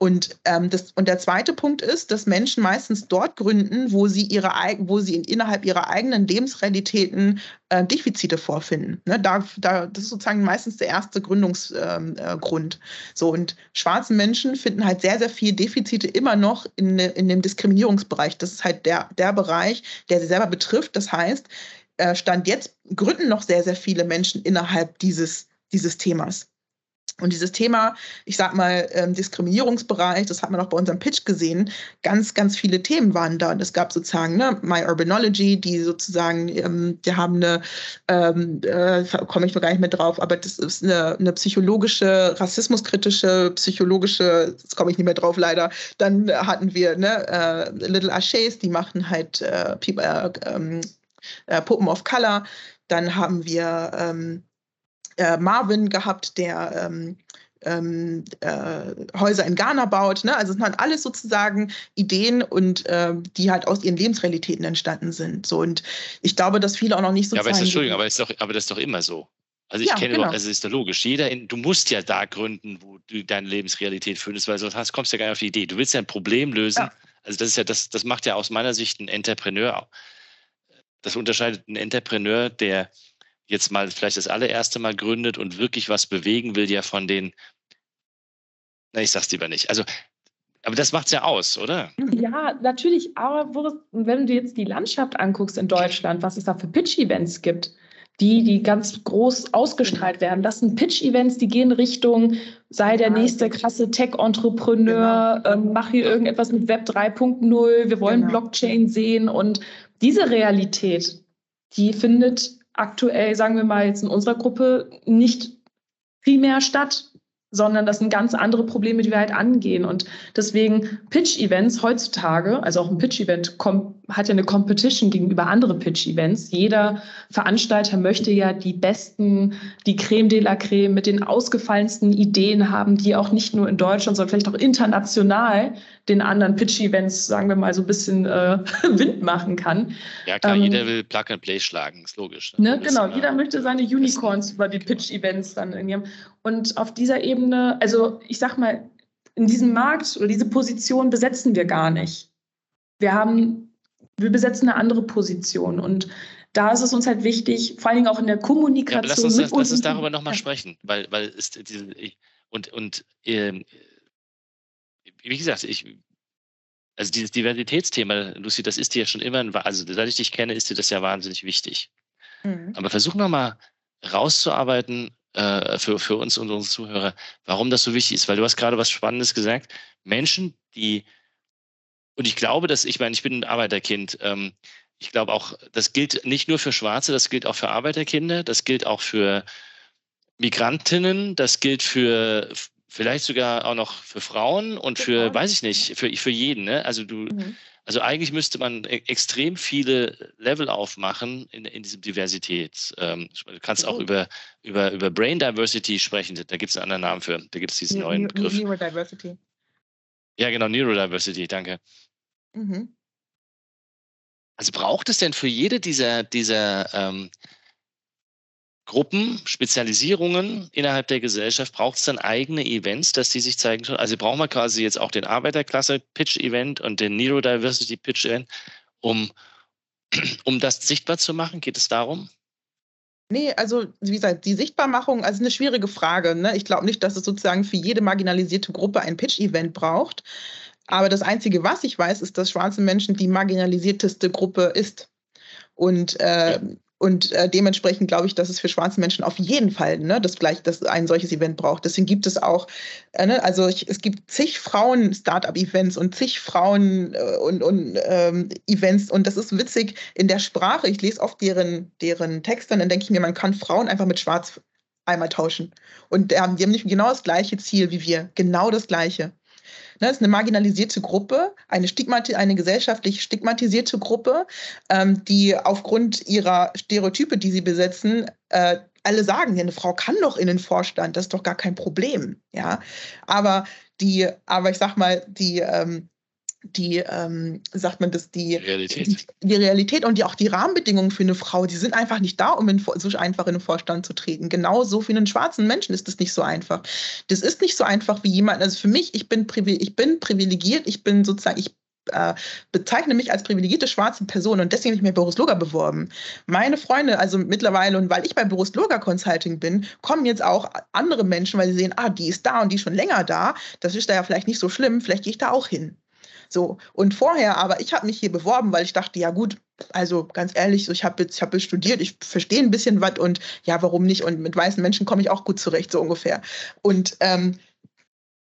Und, ähm, das, und der zweite Punkt ist, dass Menschen meistens dort gründen, wo sie, ihre, wo sie in, innerhalb ihrer eigenen Lebensrealitäten äh, Defizite vorfinden. Ne? Da, da, das ist sozusagen meistens der erste Gründungsgrund. Ähm, äh, so, und schwarze Menschen finden halt sehr, sehr viel Defizite immer noch in, in dem Diskriminierungsbereich. Das ist halt der, der Bereich, der sie selber betrifft. Das heißt, äh, Stand jetzt gründen noch sehr, sehr viele Menschen innerhalb dieses, dieses Themas. Und dieses Thema, ich sag mal, ähm, Diskriminierungsbereich, das hat man auch bei unserem Pitch gesehen, ganz, ganz viele Themen waren da. Und es gab sozusagen ne, My Urbanology, die sozusagen, ähm, die haben eine, ähm, äh, komme ich noch gar nicht mehr drauf, aber das ist eine, eine psychologische, rassismuskritische, psychologische, jetzt komme ich nicht mehr drauf leider. Dann hatten wir ne, äh, Little Ashes, die machen halt äh, People, äh, ähm, äh, Puppen of Color. Dann haben wir ähm, äh, Marvin gehabt, der ähm, ähm, äh, Häuser in Ghana baut. Ne? Also es sind alles sozusagen Ideen und äh, die halt aus ihren Lebensrealitäten entstanden sind. So und ich glaube, dass viele auch noch nicht so.
Ja, aber, ist, Entschuldigung, aber, ist doch, aber das ist doch immer so. Also ich ja, kenne, genau. also ist doch logisch. Jeder, in, du musst ja da gründen, wo du deine Lebensrealität findest, weil sonst hast, kommst du ja gar nicht auf die Idee. Du willst ja ein Problem lösen. Ja. Also das ist ja das, das macht ja aus meiner Sicht ein Entrepreneur. Das unterscheidet einen Entrepreneur, der jetzt mal vielleicht das allererste Mal gründet und wirklich was bewegen will, ja von den, na, ich sag's lieber nicht. Also, aber das macht's ja aus, oder?
Ja, natürlich. Aber wenn du jetzt die Landschaft anguckst in Deutschland, was es da für Pitch-Events gibt, die, die ganz groß ausgestrahlt werden. Das sind Pitch-Events, die gehen Richtung, sei der nächste krasse Tech-Entrepreneur, genau. ähm, mach hier irgendetwas mit Web 3.0, wir wollen genau. Blockchain sehen. Und diese Realität, die findet aktuell, sagen wir mal jetzt in unserer Gruppe, nicht primär statt, sondern das sind ganz andere Probleme, die wir halt angehen. Und deswegen Pitch-Events heutzutage, also auch ein Pitch-Event hat ja eine Competition gegenüber anderen Pitch-Events. Jeder Veranstalter möchte ja die besten, die Creme de la Creme mit den ausgefallensten Ideen haben, die auch nicht nur in Deutschland, sondern vielleicht auch international den anderen Pitch-Events, sagen wir mal, so ein bisschen äh, Wind machen kann.
Ja klar, ähm, jeder will Plug and Play schlagen, ist logisch.
Ne? ne genau, jeder möchte seine Unicorns über die Pitch-Events dann irgendwie haben. Und auf dieser Ebene, also ich sag mal, in diesem Markt oder diese Position besetzen wir gar nicht. Wir haben, wir besetzen eine andere Position und da ist es uns halt wichtig, vor allen Dingen auch in der Kommunikation. Ja, lass
uns, lass, lass uns darüber nochmal ja. sprechen, weil, weil ist diese, und, und äh, wie gesagt, ich, also dieses Diversitätsthema, Lucy, das ist dir schon immer, also seit ich dich kenne, ist dir das ja wahnsinnig wichtig. Mhm. Aber versuch nochmal rauszuarbeiten äh, für, für uns und unsere Zuhörer, warum das so wichtig ist. Weil du hast gerade was Spannendes gesagt. Menschen, die, und ich glaube, dass, ich meine, ich bin ein Arbeiterkind, ähm, ich glaube auch, das gilt nicht nur für Schwarze, das gilt auch für Arbeiterkinder, das gilt auch für Migrantinnen, das gilt für vielleicht sogar auch noch für Frauen und für, genau. weiß ich nicht, für, für jeden. Ne? Also du, mhm. also eigentlich müsste man e extrem viele Level aufmachen in, in diesem Diversität. Ähm, du kannst mhm. auch über, über, über Brain Diversity sprechen. Da gibt es einen anderen Namen für. Da gibt es diesen neuen Begriff. Neurodiversity. Ja, genau, Neurodiversity, danke. Mhm. Also braucht es denn für jede dieser, dieser ähm, Gruppen, Spezialisierungen innerhalb der Gesellschaft, braucht es dann eigene Events, dass die sich zeigen können? Also brauchen wir quasi jetzt auch den Arbeiterklasse-Pitch-Event und den Neurodiversity-Pitch-Event, um, um das sichtbar zu machen? Geht es darum?
Nee, also wie gesagt, die Sichtbarmachung, also eine schwierige Frage. Ne? Ich glaube nicht, dass es sozusagen für jede marginalisierte Gruppe ein Pitch-Event braucht. Aber das Einzige, was ich weiß, ist, dass schwarze Menschen die marginalisierteste Gruppe ist. Und äh, ja. Und äh, dementsprechend glaube ich, dass es für schwarze Menschen auf jeden Fall ne, das gleich, dass ein solches Event braucht. Deswegen gibt es auch, äh, ne, also ich, es gibt zig Frauen-Startup-Events und zig Frauen- äh, und, und ähm, Events. Und das ist witzig in der Sprache. Ich lese oft deren, deren Texte und dann denke ich mir, man kann Frauen einfach mit Schwarz einmal tauschen. Und ähm, die haben nicht genau das gleiche Ziel wie wir. Genau das gleiche. Das ne, ist eine marginalisierte Gruppe, eine, stigmati eine gesellschaftlich stigmatisierte Gruppe, ähm, die aufgrund ihrer Stereotype, die sie besetzen, äh, alle sagen, ja, eine Frau kann doch in den Vorstand, das ist doch gar kein Problem. Ja? Aber die, aber ich sag mal, die, ähm, die, ähm, sagt man das, die
Realität.
Die, die, Realität und die, auch die Rahmenbedingungen für eine Frau, die sind einfach nicht da, um in, so einfach in den Vorstand zu treten. Genauso für einen schwarzen Menschen ist das nicht so einfach. Das ist nicht so einfach wie jemand, also für mich, ich bin, ich bin privilegiert, ich bin sozusagen, ich äh, bezeichne mich als privilegierte schwarze Person und deswegen habe ich mir Boris Loga beworben. Meine Freunde, also mittlerweile, und weil ich bei Boris Loga Consulting bin, kommen jetzt auch andere Menschen, weil sie sehen, ah, die ist da und die ist schon länger da. Das ist da ja vielleicht nicht so schlimm, vielleicht gehe ich da auch hin. So, und vorher, aber ich habe mich hier beworben, weil ich dachte, ja gut, Also ganz ehrlich, so ich habe jetzt, ich habe studiert, ich verstehe ein bisschen was und ja, warum nicht? Und mit weißen Menschen komme ich auch gut zurecht, so ungefähr. Und ähm,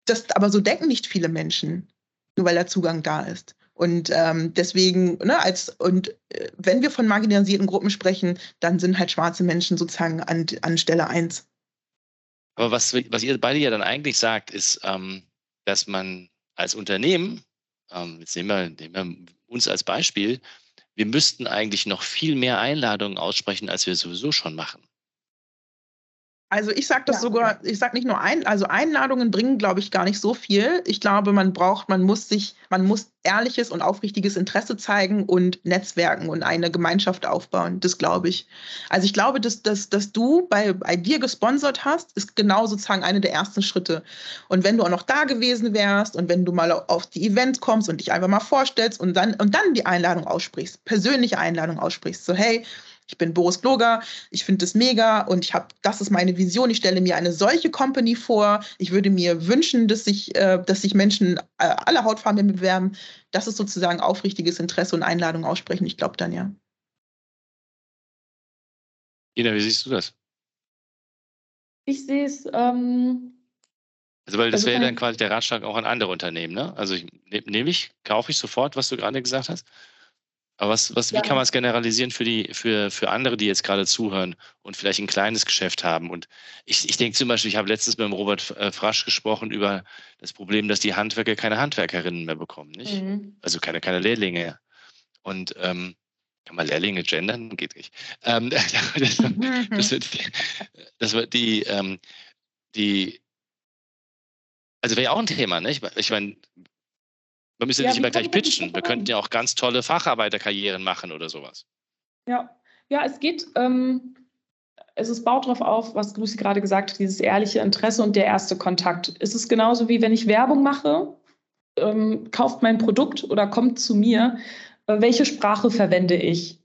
das, aber so denken nicht viele Menschen, nur weil der Zugang da ist. Und ähm, deswegen, ne, als, und äh, wenn wir von marginalisierten Gruppen sprechen, dann sind halt schwarze Menschen sozusagen an, an Stelle eins.
Aber was, was ihr beide ja dann eigentlich sagt, ist, ähm, dass man als Unternehmen, ähm, jetzt nehmen wir, nehmen wir uns als Beispiel, wir müssten eigentlich noch viel mehr Einladungen aussprechen, als wir sowieso schon machen.
Also ich sage das ja. sogar, ich sage nicht nur ein, also Einladungen bringen, glaube ich, gar nicht so viel. Ich glaube, man braucht, man muss sich, man muss ehrliches und aufrichtiges Interesse zeigen und Netzwerken und eine Gemeinschaft aufbauen. Das glaube ich. Also ich glaube, dass, dass, dass du bei, bei dir gesponsert hast, ist genau sozusagen eine der ersten Schritte. Und wenn du auch noch da gewesen wärst und wenn du mal auf die Events kommst und dich einfach mal vorstellst und dann, und dann die Einladung aussprichst, persönliche Einladung aussprichst, so hey, ich bin Boris Bloger, ich finde das mega und ich habe, das ist meine Vision. Ich stelle mir eine solche Company vor. Ich würde mir wünschen, dass sich, äh, dass sich Menschen äh, alle Hautfarben bewerben. Das ist sozusagen aufrichtiges Interesse und Einladung aussprechen. Ich glaube dann ja.
Ina, wie siehst du das?
Ich sehe es. Ähm,
also, weil das also wäre dann quasi der Ratschlag auch an andere Unternehmen, ne? Also, ne, nehme ich, kaufe ich sofort, was du gerade gesagt hast? Aber was, was, ja. wie kann man es generalisieren für, die, für, für andere, die jetzt gerade zuhören und vielleicht ein kleines Geschäft haben? Und ich, ich denke zum Beispiel, ich habe letztens mit dem Robert äh, Frasch gesprochen über das Problem, dass die Handwerker keine Handwerkerinnen mehr bekommen, nicht? Mhm. Also keine, keine Lehrlinge. Und ähm, kann man Lehrlinge gendern? Geht nicht. Ähm, das, das, wird, das wird die, ähm, die also wäre ja auch ein Thema, ne? Ich, ich meine, wir müssen ja, nicht immer gleich pitchen. Wir könnten ja auch ganz tolle Facharbeiterkarrieren machen oder sowas.
Ja, ja es geht, ähm, es ist baut darauf auf, was Lucy gerade gesagt hat, dieses ehrliche Interesse und der erste Kontakt. Es ist genauso wie wenn ich Werbung mache, ähm, kauft mein Produkt oder kommt zu mir, äh, welche Sprache verwende ich?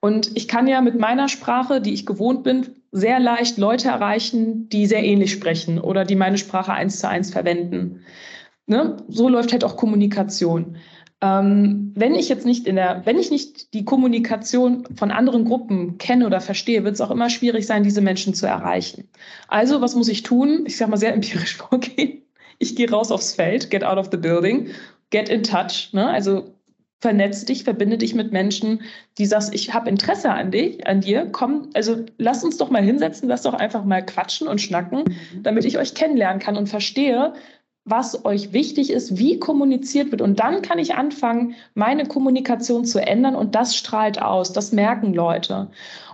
Und ich kann ja mit meiner Sprache, die ich gewohnt bin, sehr leicht Leute erreichen, die sehr ähnlich sprechen oder die meine Sprache eins zu eins verwenden. Ne? So läuft halt auch Kommunikation. Ähm, wenn ich jetzt nicht in der, wenn ich nicht die Kommunikation von anderen Gruppen kenne oder verstehe, wird es auch immer schwierig sein, diese Menschen zu erreichen. Also, was muss ich tun? Ich sage mal sehr empirisch vorgehen. Ich gehe raus aufs Feld, get out of the building, get in touch. Ne? Also vernetz dich, verbinde dich mit Menschen, die sagst, ich habe Interesse an dich, an dir. Komm, also lass uns doch mal hinsetzen, lass doch einfach mal quatschen und schnacken, mhm. damit ich euch kennenlernen kann und verstehe, was euch wichtig ist, wie kommuniziert wird. Und dann kann ich anfangen, meine Kommunikation zu ändern und das strahlt aus. Das merken Leute.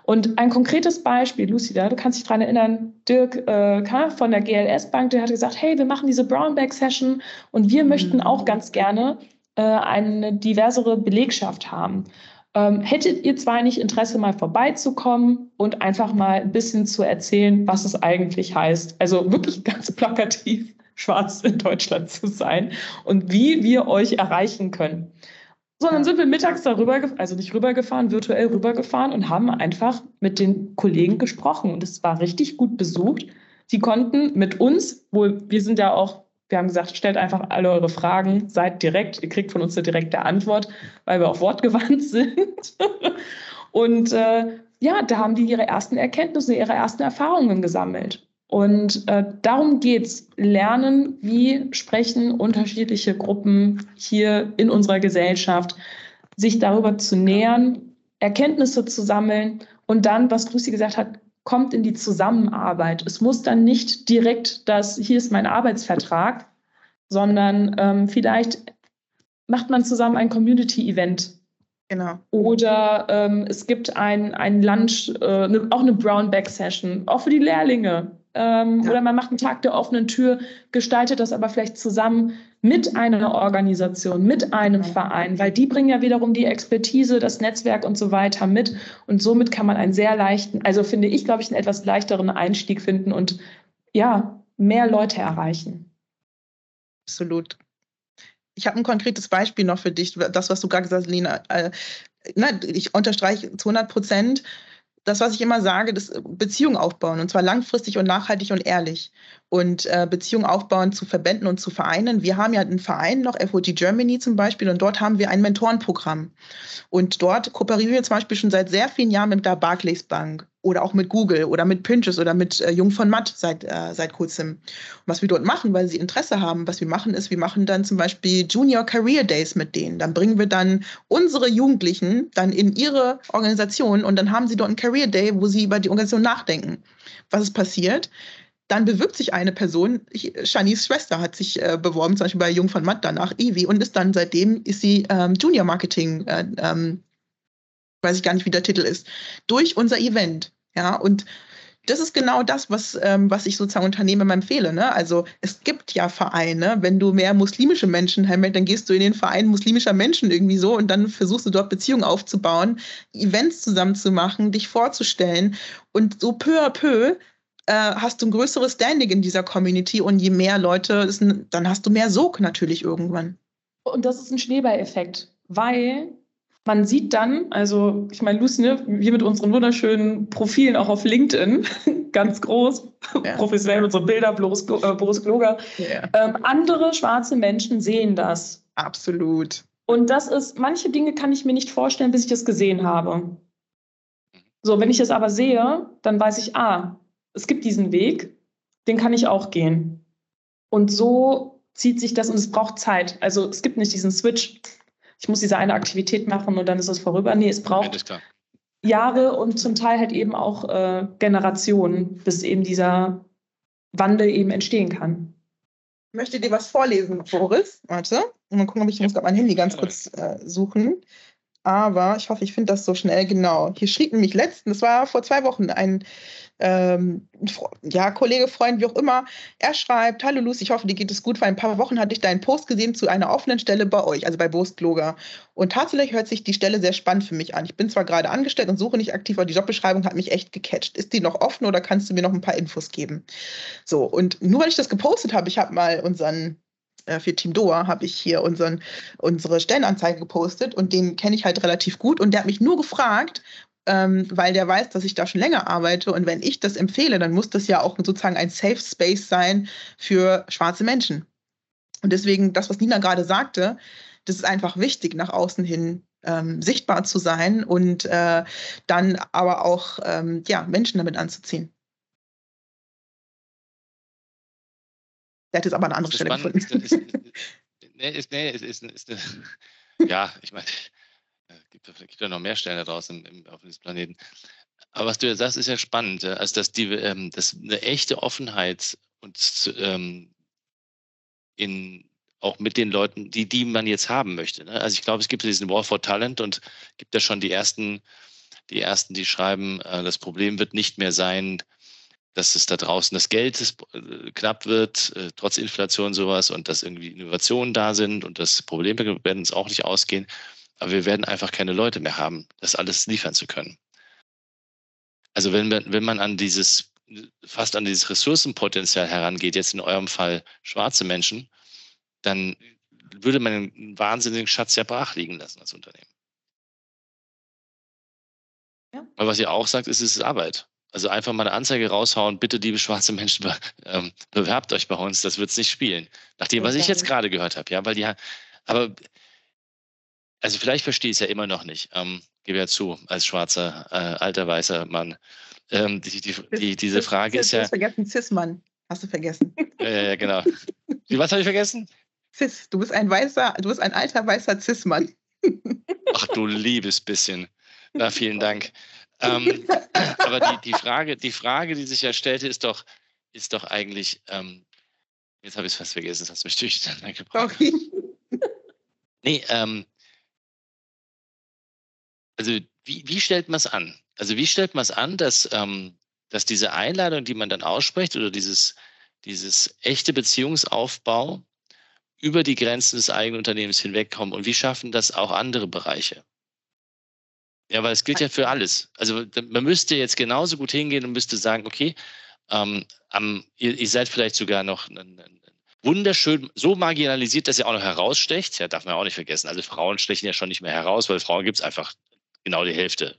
Und ein konkretes Beispiel, Lucy, du kannst dich daran erinnern, Dirk äh, von der GLS Bank, der hat gesagt, hey, wir machen diese Brownback-Session und wir mhm. möchten auch ganz gerne äh, eine diversere Belegschaft haben. Ähm, hättet ihr zwei nicht Interesse, mal vorbeizukommen und einfach mal ein bisschen zu erzählen, was es eigentlich heißt? Also wirklich ganz plakativ schwarz in Deutschland zu sein und wie wir euch erreichen können. Sondern sind wir mittags darüber, also nicht rübergefahren, virtuell rübergefahren und haben einfach mit den Kollegen gesprochen. Und es war richtig gut besucht. Sie konnten mit uns, wohl, wir sind ja auch, wir haben gesagt, stellt einfach alle eure Fragen, seid direkt, ihr kriegt von uns eine direkte Antwort, weil wir auch wortgewandt sind. und äh, ja, da haben die ihre ersten Erkenntnisse, ihre ersten Erfahrungen gesammelt. Und äh, darum geht's. Lernen, wie sprechen unterschiedliche Gruppen hier in unserer Gesellschaft, sich darüber zu nähern, Erkenntnisse zu sammeln und dann, was Lucy gesagt hat, kommt in die Zusammenarbeit. Es muss dann nicht direkt das, hier ist mein Arbeitsvertrag, sondern ähm, vielleicht macht man zusammen ein Community-Event.
Genau.
Oder ähm, es gibt ein, ein Lunch, äh, ne, auch eine Brown-Bag-Session, auch für die Lehrlinge. Ähm, ja. Oder man macht einen Tag der offenen Tür, gestaltet das aber vielleicht zusammen mit einer Organisation, mit einem Verein, weil die bringen ja wiederum die Expertise, das Netzwerk und so weiter mit. Und somit kann man einen sehr leichten, also finde ich, glaube ich, einen etwas leichteren Einstieg finden und ja, mehr Leute erreichen.
Absolut. Ich habe ein konkretes Beispiel noch für dich, das, was du gerade gesagt hast, Lena. Äh, na, ich unterstreiche zu 100 Prozent das, was ich immer sage, das äh, Beziehung aufbauen und zwar langfristig und nachhaltig und ehrlich. Und äh, Beziehung aufbauen zu Verbänden und zu Vereinen. Wir haben ja einen Verein noch, FOG Germany zum Beispiel, und dort haben wir ein Mentorenprogramm. Und dort kooperieren wir zum Beispiel schon seit sehr vielen Jahren mit der Barclays Bank oder auch mit Google oder mit Pinterest oder mit äh, Jung von Matt seit, äh, seit kurzem. Und was wir dort machen, weil sie Interesse haben, was wir machen, ist, wir machen dann zum Beispiel Junior Career Days mit denen. Dann bringen wir dann unsere Jugendlichen dann in ihre Organisation und dann haben sie dort einen Career Day, wo sie über die Organisation nachdenken. Was ist passiert? Dann bewirbt sich eine Person, Shanice Schwester hat sich äh, beworben, zum Beispiel bei Jung von Matt danach, Ivi, und ist dann seitdem ist sie ähm, Junior Marketing äh, ähm, weiß ich gar nicht, wie der Titel ist, durch unser Event. Ja, und das ist genau das, was, ähm, was ich sozusagen Unternehmen empfehle. Ne? Also es gibt ja Vereine, wenn du mehr muslimische Menschen hast, dann gehst du in den Verein muslimischer Menschen irgendwie so und dann versuchst du dort Beziehungen aufzubauen, Events zusammen zu machen, dich vorzustellen und so peu à peu äh, hast du ein größeres Standing in dieser Community und je mehr Leute, dann hast du mehr Sog natürlich irgendwann.
Und das ist ein Schneeballeffekt, weil man sieht dann, also ich meine, Lucy, ne, wir mit unseren wunderschönen Profilen auch auf LinkedIn, ganz groß, ja. professionell unsere Bilder, Boris, äh, Boris Kloger. Ja. Ähm, andere schwarze Menschen sehen das.
Absolut.
Und das ist, manche Dinge kann ich mir nicht vorstellen, bis ich das gesehen habe. So, wenn ich es aber sehe, dann weiß ich, ah, es gibt diesen Weg, den kann ich auch gehen. Und so zieht sich das und es braucht Zeit. Also es gibt nicht diesen Switch, ich muss diese eine Aktivität machen und dann ist es vorüber. Nee, es braucht Jahre und zum Teil halt eben auch äh, Generationen, bis eben dieser Wandel eben entstehen kann.
Ich möchte dir was vorlesen, Boris. Warte. Und mal gucken, ob ich muss gerade mein Handy ganz kurz äh, suchen. Aber ich hoffe, ich finde das so schnell genau. Hier schrieb nämlich letztens, das war vor zwei Wochen, ein ähm, ja, Kollege, Freund, wie auch immer, er schreibt, hallo Lucy, ich hoffe, dir geht es gut. Vor ein paar Wochen hatte ich deinen Post gesehen zu einer offenen Stelle bei euch, also bei Boostloger. Und tatsächlich hört sich die Stelle sehr spannend für mich an. Ich bin zwar gerade angestellt und suche nicht aktiv, aber die Jobbeschreibung hat mich echt gecatcht. Ist die noch offen oder kannst du mir noch ein paar Infos geben? So, und nur weil ich das gepostet habe, ich habe mal unseren äh, für Team Doha habe ich hier unseren, unsere Stellenanzeige gepostet und den kenne ich halt relativ gut und der hat mich nur gefragt, ähm, weil der weiß, dass ich da schon länger arbeite. Und wenn ich das empfehle, dann muss das ja auch sozusagen ein Safe Space sein für schwarze Menschen. Und deswegen, das, was Nina gerade sagte, das ist einfach wichtig, nach außen hin ähm, sichtbar zu sein und äh, dann aber auch ähm, ja, Menschen damit anzuziehen. Der hat jetzt aber eine andere Stelle spannend. gefunden. Ist, ist,
nee, ist, nee, ist, ist, ist, ja, ich meine, gibt, gibt ja noch mehr da draußen im, auf diesem Planeten. Aber was du ja sagst, ist ja spannend. Also, dass, die, ähm, dass eine echte Offenheit und ähm, in, auch mit den Leuten, die, die man jetzt haben möchte. Ne? Also ich glaube, es gibt diesen War for Talent und gibt da schon die ersten, die ersten, die schreiben, äh, das Problem wird nicht mehr sein, dass es da draußen das Geld ist, äh, knapp wird, äh, trotz Inflation sowas und dass irgendwie Innovationen da sind und das Probleme werden uns auch nicht ausgehen, aber wir werden einfach keine Leute mehr haben, das alles liefern zu können. Also wenn, wenn man an dieses, fast an dieses Ressourcenpotenzial herangeht, jetzt in eurem Fall schwarze Menschen, dann würde man einen wahnsinnigen Schatz ja brach liegen lassen als Unternehmen. Ja. Weil was ihr auch sagt, ist, es ist Arbeit. Also einfach mal eine Anzeige raushauen, bitte liebe schwarze Menschen, be, ähm, bewerbt euch bei uns, das wird es nicht spielen. Nach dem, was ich jetzt gerade gehört habe, ja, weil die, aber also vielleicht verstehe ich es ja immer noch nicht. Ähm, gebe ja zu, als schwarzer, äh, alter, weißer Mann. Ähm, die, die, die, diese Frage ist ja.
Du hast vergessen, Cis-Mann. Hast du vergessen.
Ja, ja, genau. Was habe ich vergessen?
Cis. Du bist ein weißer, du bist ein alter weißer Cis-Mann.
Ach du liebes bisschen. Na, vielen Dank. Ähm, aber die, die, Frage, die Frage, die sich ja stellte, ist doch, ist doch eigentlich, ähm, jetzt habe ich es fast vergessen, das hast du mich durcheinander gebracht. Okay. Nee, ähm, also wie, wie stellt man es an? Also wie stellt man es an, dass, ähm, dass diese Einladung, die man dann ausspricht oder dieses, dieses echte Beziehungsaufbau über die Grenzen des eigenen Unternehmens hinwegkommen und wie schaffen das auch andere Bereiche? Ja, weil es gilt ja für alles. Also man müsste jetzt genauso gut hingehen und müsste sagen, okay, ähm, am, ihr, ihr, seid vielleicht sogar noch ein, ein, wunderschön, so marginalisiert, dass ihr auch noch herausstecht. Ja, darf man auch nicht vergessen. Also Frauen stechen ja schon nicht mehr heraus, weil Frauen gibt es einfach genau die Hälfte.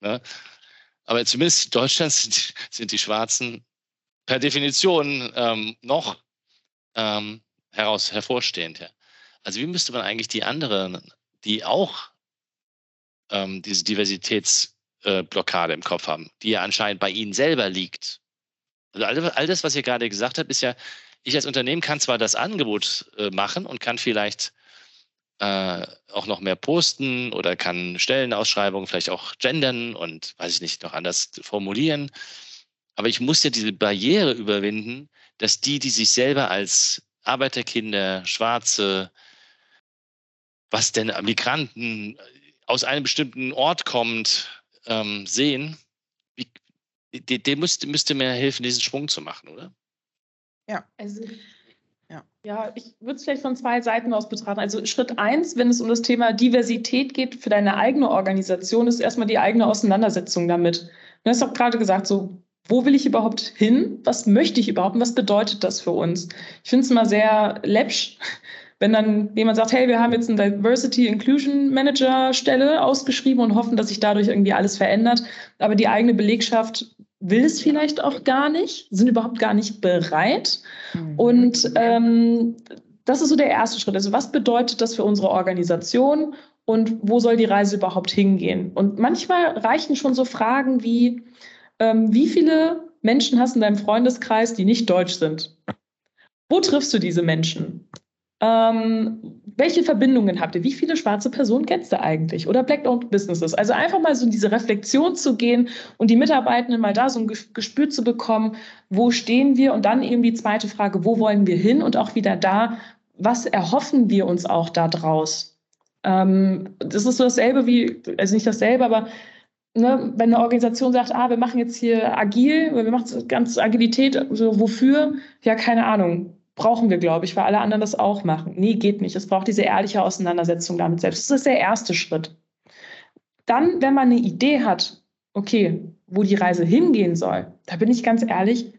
Ne? aber zumindest in Deutschland sind, sind die Schwarzen per Definition ähm, noch ähm, heraus hervorstehend. Also wie müsste man eigentlich die anderen, die auch ähm, diese Diversitätsblockade äh, im Kopf haben, die ja anscheinend bei ihnen selber liegt. Also all, all das, was ihr gerade gesagt habt, ist ja, ich als Unternehmen kann zwar das Angebot äh, machen und kann vielleicht äh, auch noch mehr posten oder kann Stellenausschreibungen vielleicht auch gendern und weiß ich nicht, noch anders formulieren. Aber ich muss ja diese Barriere überwinden, dass die, die sich selber als Arbeiterkinder, Schwarze, was denn Migranten aus einem bestimmten Ort kommt, ähm, sehen, wie, dem müsste, müsste mir helfen, diesen Sprung zu machen, oder?
Ja. Also ja. ja, ich würde es vielleicht von zwei Seiten aus betrachten. Also Schritt eins, wenn es um das Thema Diversität geht für deine eigene Organisation, ist erstmal die eigene Auseinandersetzung damit. Du hast auch gerade gesagt, so, wo will ich überhaupt hin? Was möchte ich überhaupt? Und was bedeutet das für uns? Ich finde es immer sehr läppsch, wenn dann jemand sagt, hey, wir haben jetzt eine Diversity Inclusion Manager Stelle ausgeschrieben und hoffen, dass sich dadurch irgendwie alles verändert, aber die eigene Belegschaft will es vielleicht auch gar nicht, sind überhaupt gar nicht bereit. Mhm. Und ähm, das ist so der erste Schritt. Also was bedeutet das für unsere Organisation und wo soll die Reise überhaupt hingehen? Und manchmal reichen schon so Fragen wie, ähm, wie viele Menschen hast du in deinem Freundeskreis, die nicht deutsch sind? Wo triffst du diese Menschen? Ähm, welche Verbindungen habt ihr? Wie viele schwarze Personen kennst du eigentlich? Oder Black-owned Businesses? Also einfach mal so in diese Reflexion zu gehen und die Mitarbeitenden mal da so ein Gespür zu bekommen, wo stehen wir? Und dann eben die zweite Frage, wo wollen wir hin? Und auch wieder da, was erhoffen wir uns auch da draus? Ähm, das ist so dasselbe wie, also nicht dasselbe, aber ne, wenn eine Organisation sagt, ah, wir machen jetzt hier agil, wir machen ganz Agilität, so wofür? Ja, keine Ahnung brauchen wir, glaube ich, weil alle anderen das auch machen. Nee, geht nicht. Es braucht diese ehrliche Auseinandersetzung damit selbst. Das ist der erste Schritt. Dann, wenn man eine Idee hat, okay, wo die Reise hingehen soll, da bin ich ganz ehrlich,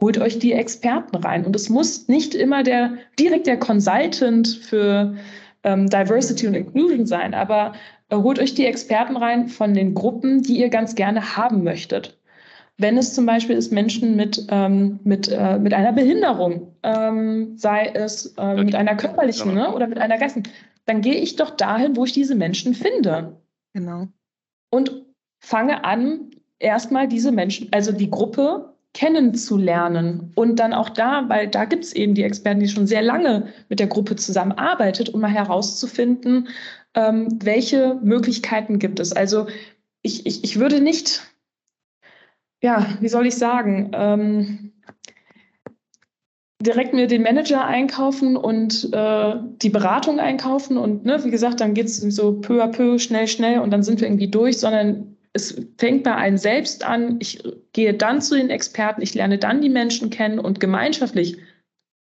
holt euch die Experten rein. Und es muss nicht immer der, direkt der Consultant für ähm, Diversity und Inclusion sein, aber äh, holt euch die Experten rein von den Gruppen, die ihr ganz gerne haben möchtet. Wenn es zum Beispiel ist Menschen mit, ähm, mit, äh, mit einer Behinderung, ähm, sei es äh, mit einer körperlichen ne, oder mit einer geistigen, dann gehe ich doch dahin, wo ich diese Menschen finde.
Genau.
Und fange an, erstmal diese Menschen, also die Gruppe kennenzulernen. Und dann auch da, weil da gibt es eben die Experten, die schon sehr lange mit der Gruppe zusammenarbeitet, um mal herauszufinden, ähm, welche Möglichkeiten gibt es. Also ich, ich, ich würde nicht ja, wie soll ich sagen, ähm, direkt mir den Manager einkaufen und äh, die Beratung einkaufen und ne, wie gesagt, dann geht es so peu à peu, schnell, schnell und dann sind wir irgendwie durch, sondern es fängt bei einem selbst an. Ich gehe dann zu den Experten, ich lerne dann die Menschen kennen und gemeinschaftlich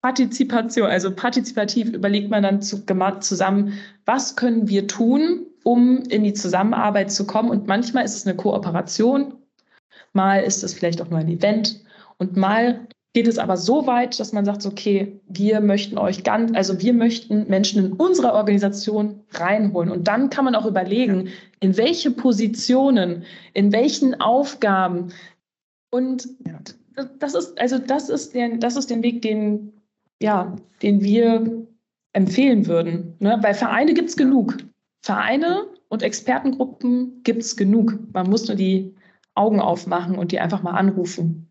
Partizipation, also partizipativ überlegt man dann zu, zusammen, was können wir tun, um in die Zusammenarbeit zu kommen. Und manchmal ist es eine Kooperation, mal ist es vielleicht auch nur ein Event und mal geht es aber so weit, dass man sagt, okay, wir möchten euch ganz, also wir möchten Menschen in unserer Organisation reinholen. Und dann kann man auch überlegen, in welche Positionen, in welchen Aufgaben. Und das ist, also das ist der, das ist der Weg, den, ja, den wir empfehlen würden. Ne? Weil Vereine gibt es genug. Vereine und Expertengruppen gibt es genug. Man muss nur die Augen aufmachen und die einfach mal anrufen.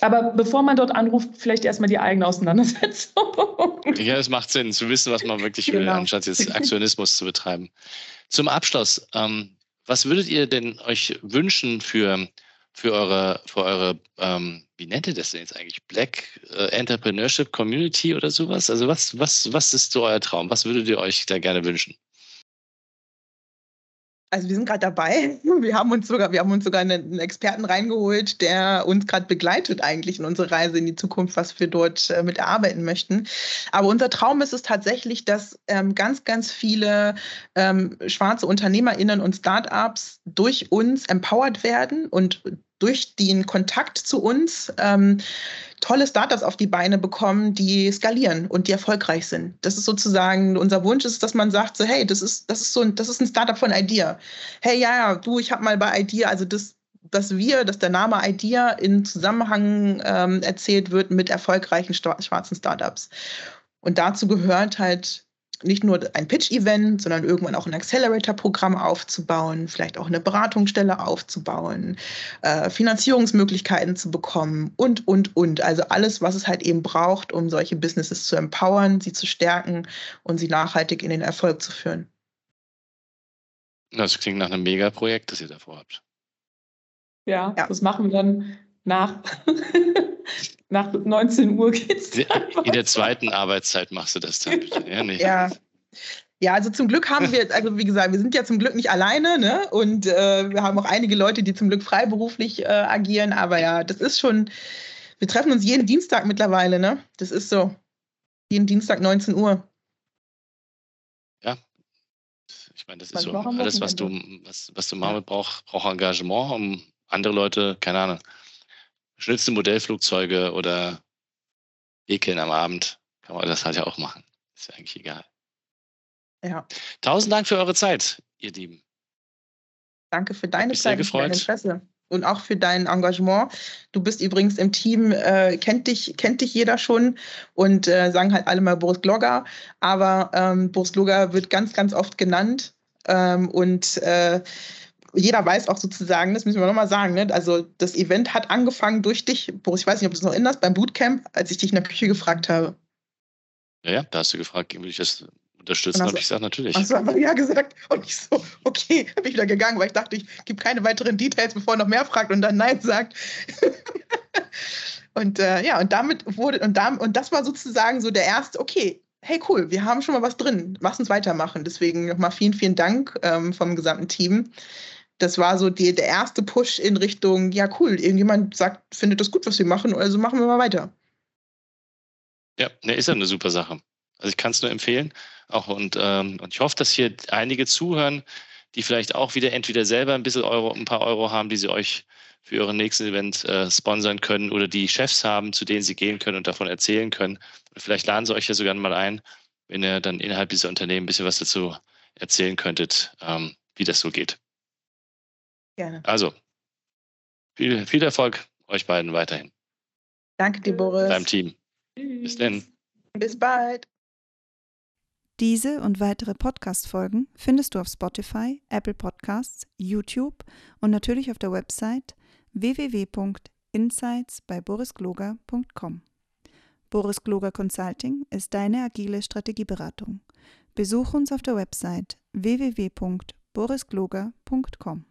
Aber bevor man dort anruft, vielleicht erstmal die eigene Auseinandersetzung.
Ja, es macht Sinn, zu wissen, was man wirklich will, genau. anstatt jetzt Aktionismus zu betreiben. Zum Abschluss, ähm, was würdet ihr denn euch wünschen für, für eure, für eure ähm, wie nennt ihr das denn jetzt eigentlich? Black äh, Entrepreneurship Community oder sowas? Also was, was, was ist so euer Traum? Was würdet ihr euch da gerne wünschen?
Also wir sind gerade dabei. Wir haben uns sogar, wir haben uns sogar einen Experten reingeholt, der uns gerade begleitet eigentlich in unsere Reise in die Zukunft, was wir dort äh, mit erarbeiten möchten. Aber unser Traum ist es tatsächlich, dass ähm, ganz, ganz viele ähm, schwarze UnternehmerInnen und Startups durch uns empowered werden und durch den Kontakt zu uns ähm, tolle Startups auf die Beine bekommen, die skalieren und die erfolgreich sind. Das ist sozusagen unser Wunsch, ist, dass man sagt, so, hey, das ist, das ist so ein, das ist ein Startup von Idea. Hey, ja, ja, du, ich habe mal bei Idea, also das dass wir, dass der Name Idea in Zusammenhang ähm, erzählt wird mit erfolgreichen schwarzen Startups. Und dazu gehört halt nicht nur ein Pitch-Event, sondern irgendwann auch ein Accelerator-Programm aufzubauen, vielleicht auch eine Beratungsstelle aufzubauen, äh, Finanzierungsmöglichkeiten zu bekommen und, und, und. Also alles, was es halt eben braucht, um solche Businesses zu empowern, sie zu stärken und sie nachhaltig in den Erfolg zu führen.
Das klingt nach einem Megaprojekt, das ihr davor habt.
Ja, ja. das machen wir dann nach. nach 19 Uhr geht's.
In der zweiten Arbeitszeit machst du das dann bitte. Ja,
nee. ja. Ja, also zum Glück haben wir, also wie gesagt, wir sind ja zum Glück nicht alleine, ne? Und äh, wir haben auch einige Leute, die zum Glück freiberuflich äh, agieren. Aber ja, das ist schon, wir treffen uns jeden Dienstag mittlerweile, ne? Das ist so. Jeden Dienstag 19 Uhr.
Ja. Ich meine, das ist so alles, was du, was, was du machen brauchst, braucht Engagement, um andere Leute, keine Ahnung, schnellste Modellflugzeuge oder Ekeln am Abend, kann man das halt ja auch machen. Ist ja eigentlich egal.
Ja.
Tausend Dank für eure Zeit, ihr Lieben.
Danke für deine
Zeit und dein
Interesse und auch für dein Engagement. Du bist übrigens im Team, äh, kennt, dich, kennt dich jeder schon und äh, sagen halt alle mal Boris Glogger, aber ähm, Boris Glogger wird ganz, ganz oft genannt ähm, und äh, jeder weiß auch sozusagen, das müssen wir nochmal sagen, ne? also das Event hat angefangen durch dich, Boris, ich weiß nicht, ob du es noch erinnerst, beim Bootcamp, als ich dich in der Küche gefragt habe.
Ja, ja, da hast du gefragt, wie ich das unterstützen? Habe ich gesagt, natürlich.
Hast du einfach ja gesagt und ich so, okay, bin ich wieder gegangen, weil ich dachte, ich gebe keine weiteren Details, bevor er noch mehr fragt und dann Nein sagt. und äh, ja, und damit wurde, und, da, und das war sozusagen so der erste, okay, hey cool, wir haben schon mal was drin, lass uns weitermachen. Deswegen nochmal vielen, vielen Dank ähm, vom gesamten Team das war so die, der erste Push in Richtung, ja cool, irgendjemand sagt, findet das gut, was wir machen, also machen wir mal weiter.
Ja, ne, ist ja eine super Sache. Also ich kann es nur empfehlen. Auch und, ähm, und ich hoffe, dass hier einige zuhören, die vielleicht auch wieder entweder selber ein bisschen Euro, ein paar Euro haben, die sie euch für euren nächsten Event äh, sponsern können oder die Chefs haben, zu denen sie gehen können und davon erzählen können. Und vielleicht laden sie euch ja sogar mal ein, wenn ihr dann innerhalb dieser Unternehmen ein bisschen was dazu erzählen könntet, ähm, wie das so geht.
Gerne.
Also, viel, viel Erfolg euch beiden weiterhin.
Danke dir, Boris.
Deinem Team. Bis dann.
Bis bald.
Diese und weitere Podcast-Folgen findest du auf Spotify, Apple Podcasts, YouTube und natürlich auf der Website www.insights bei borisgloger.com. Boris Gloger Consulting ist deine agile Strategieberatung. Besuch uns auf der Website www.borisgloger.com.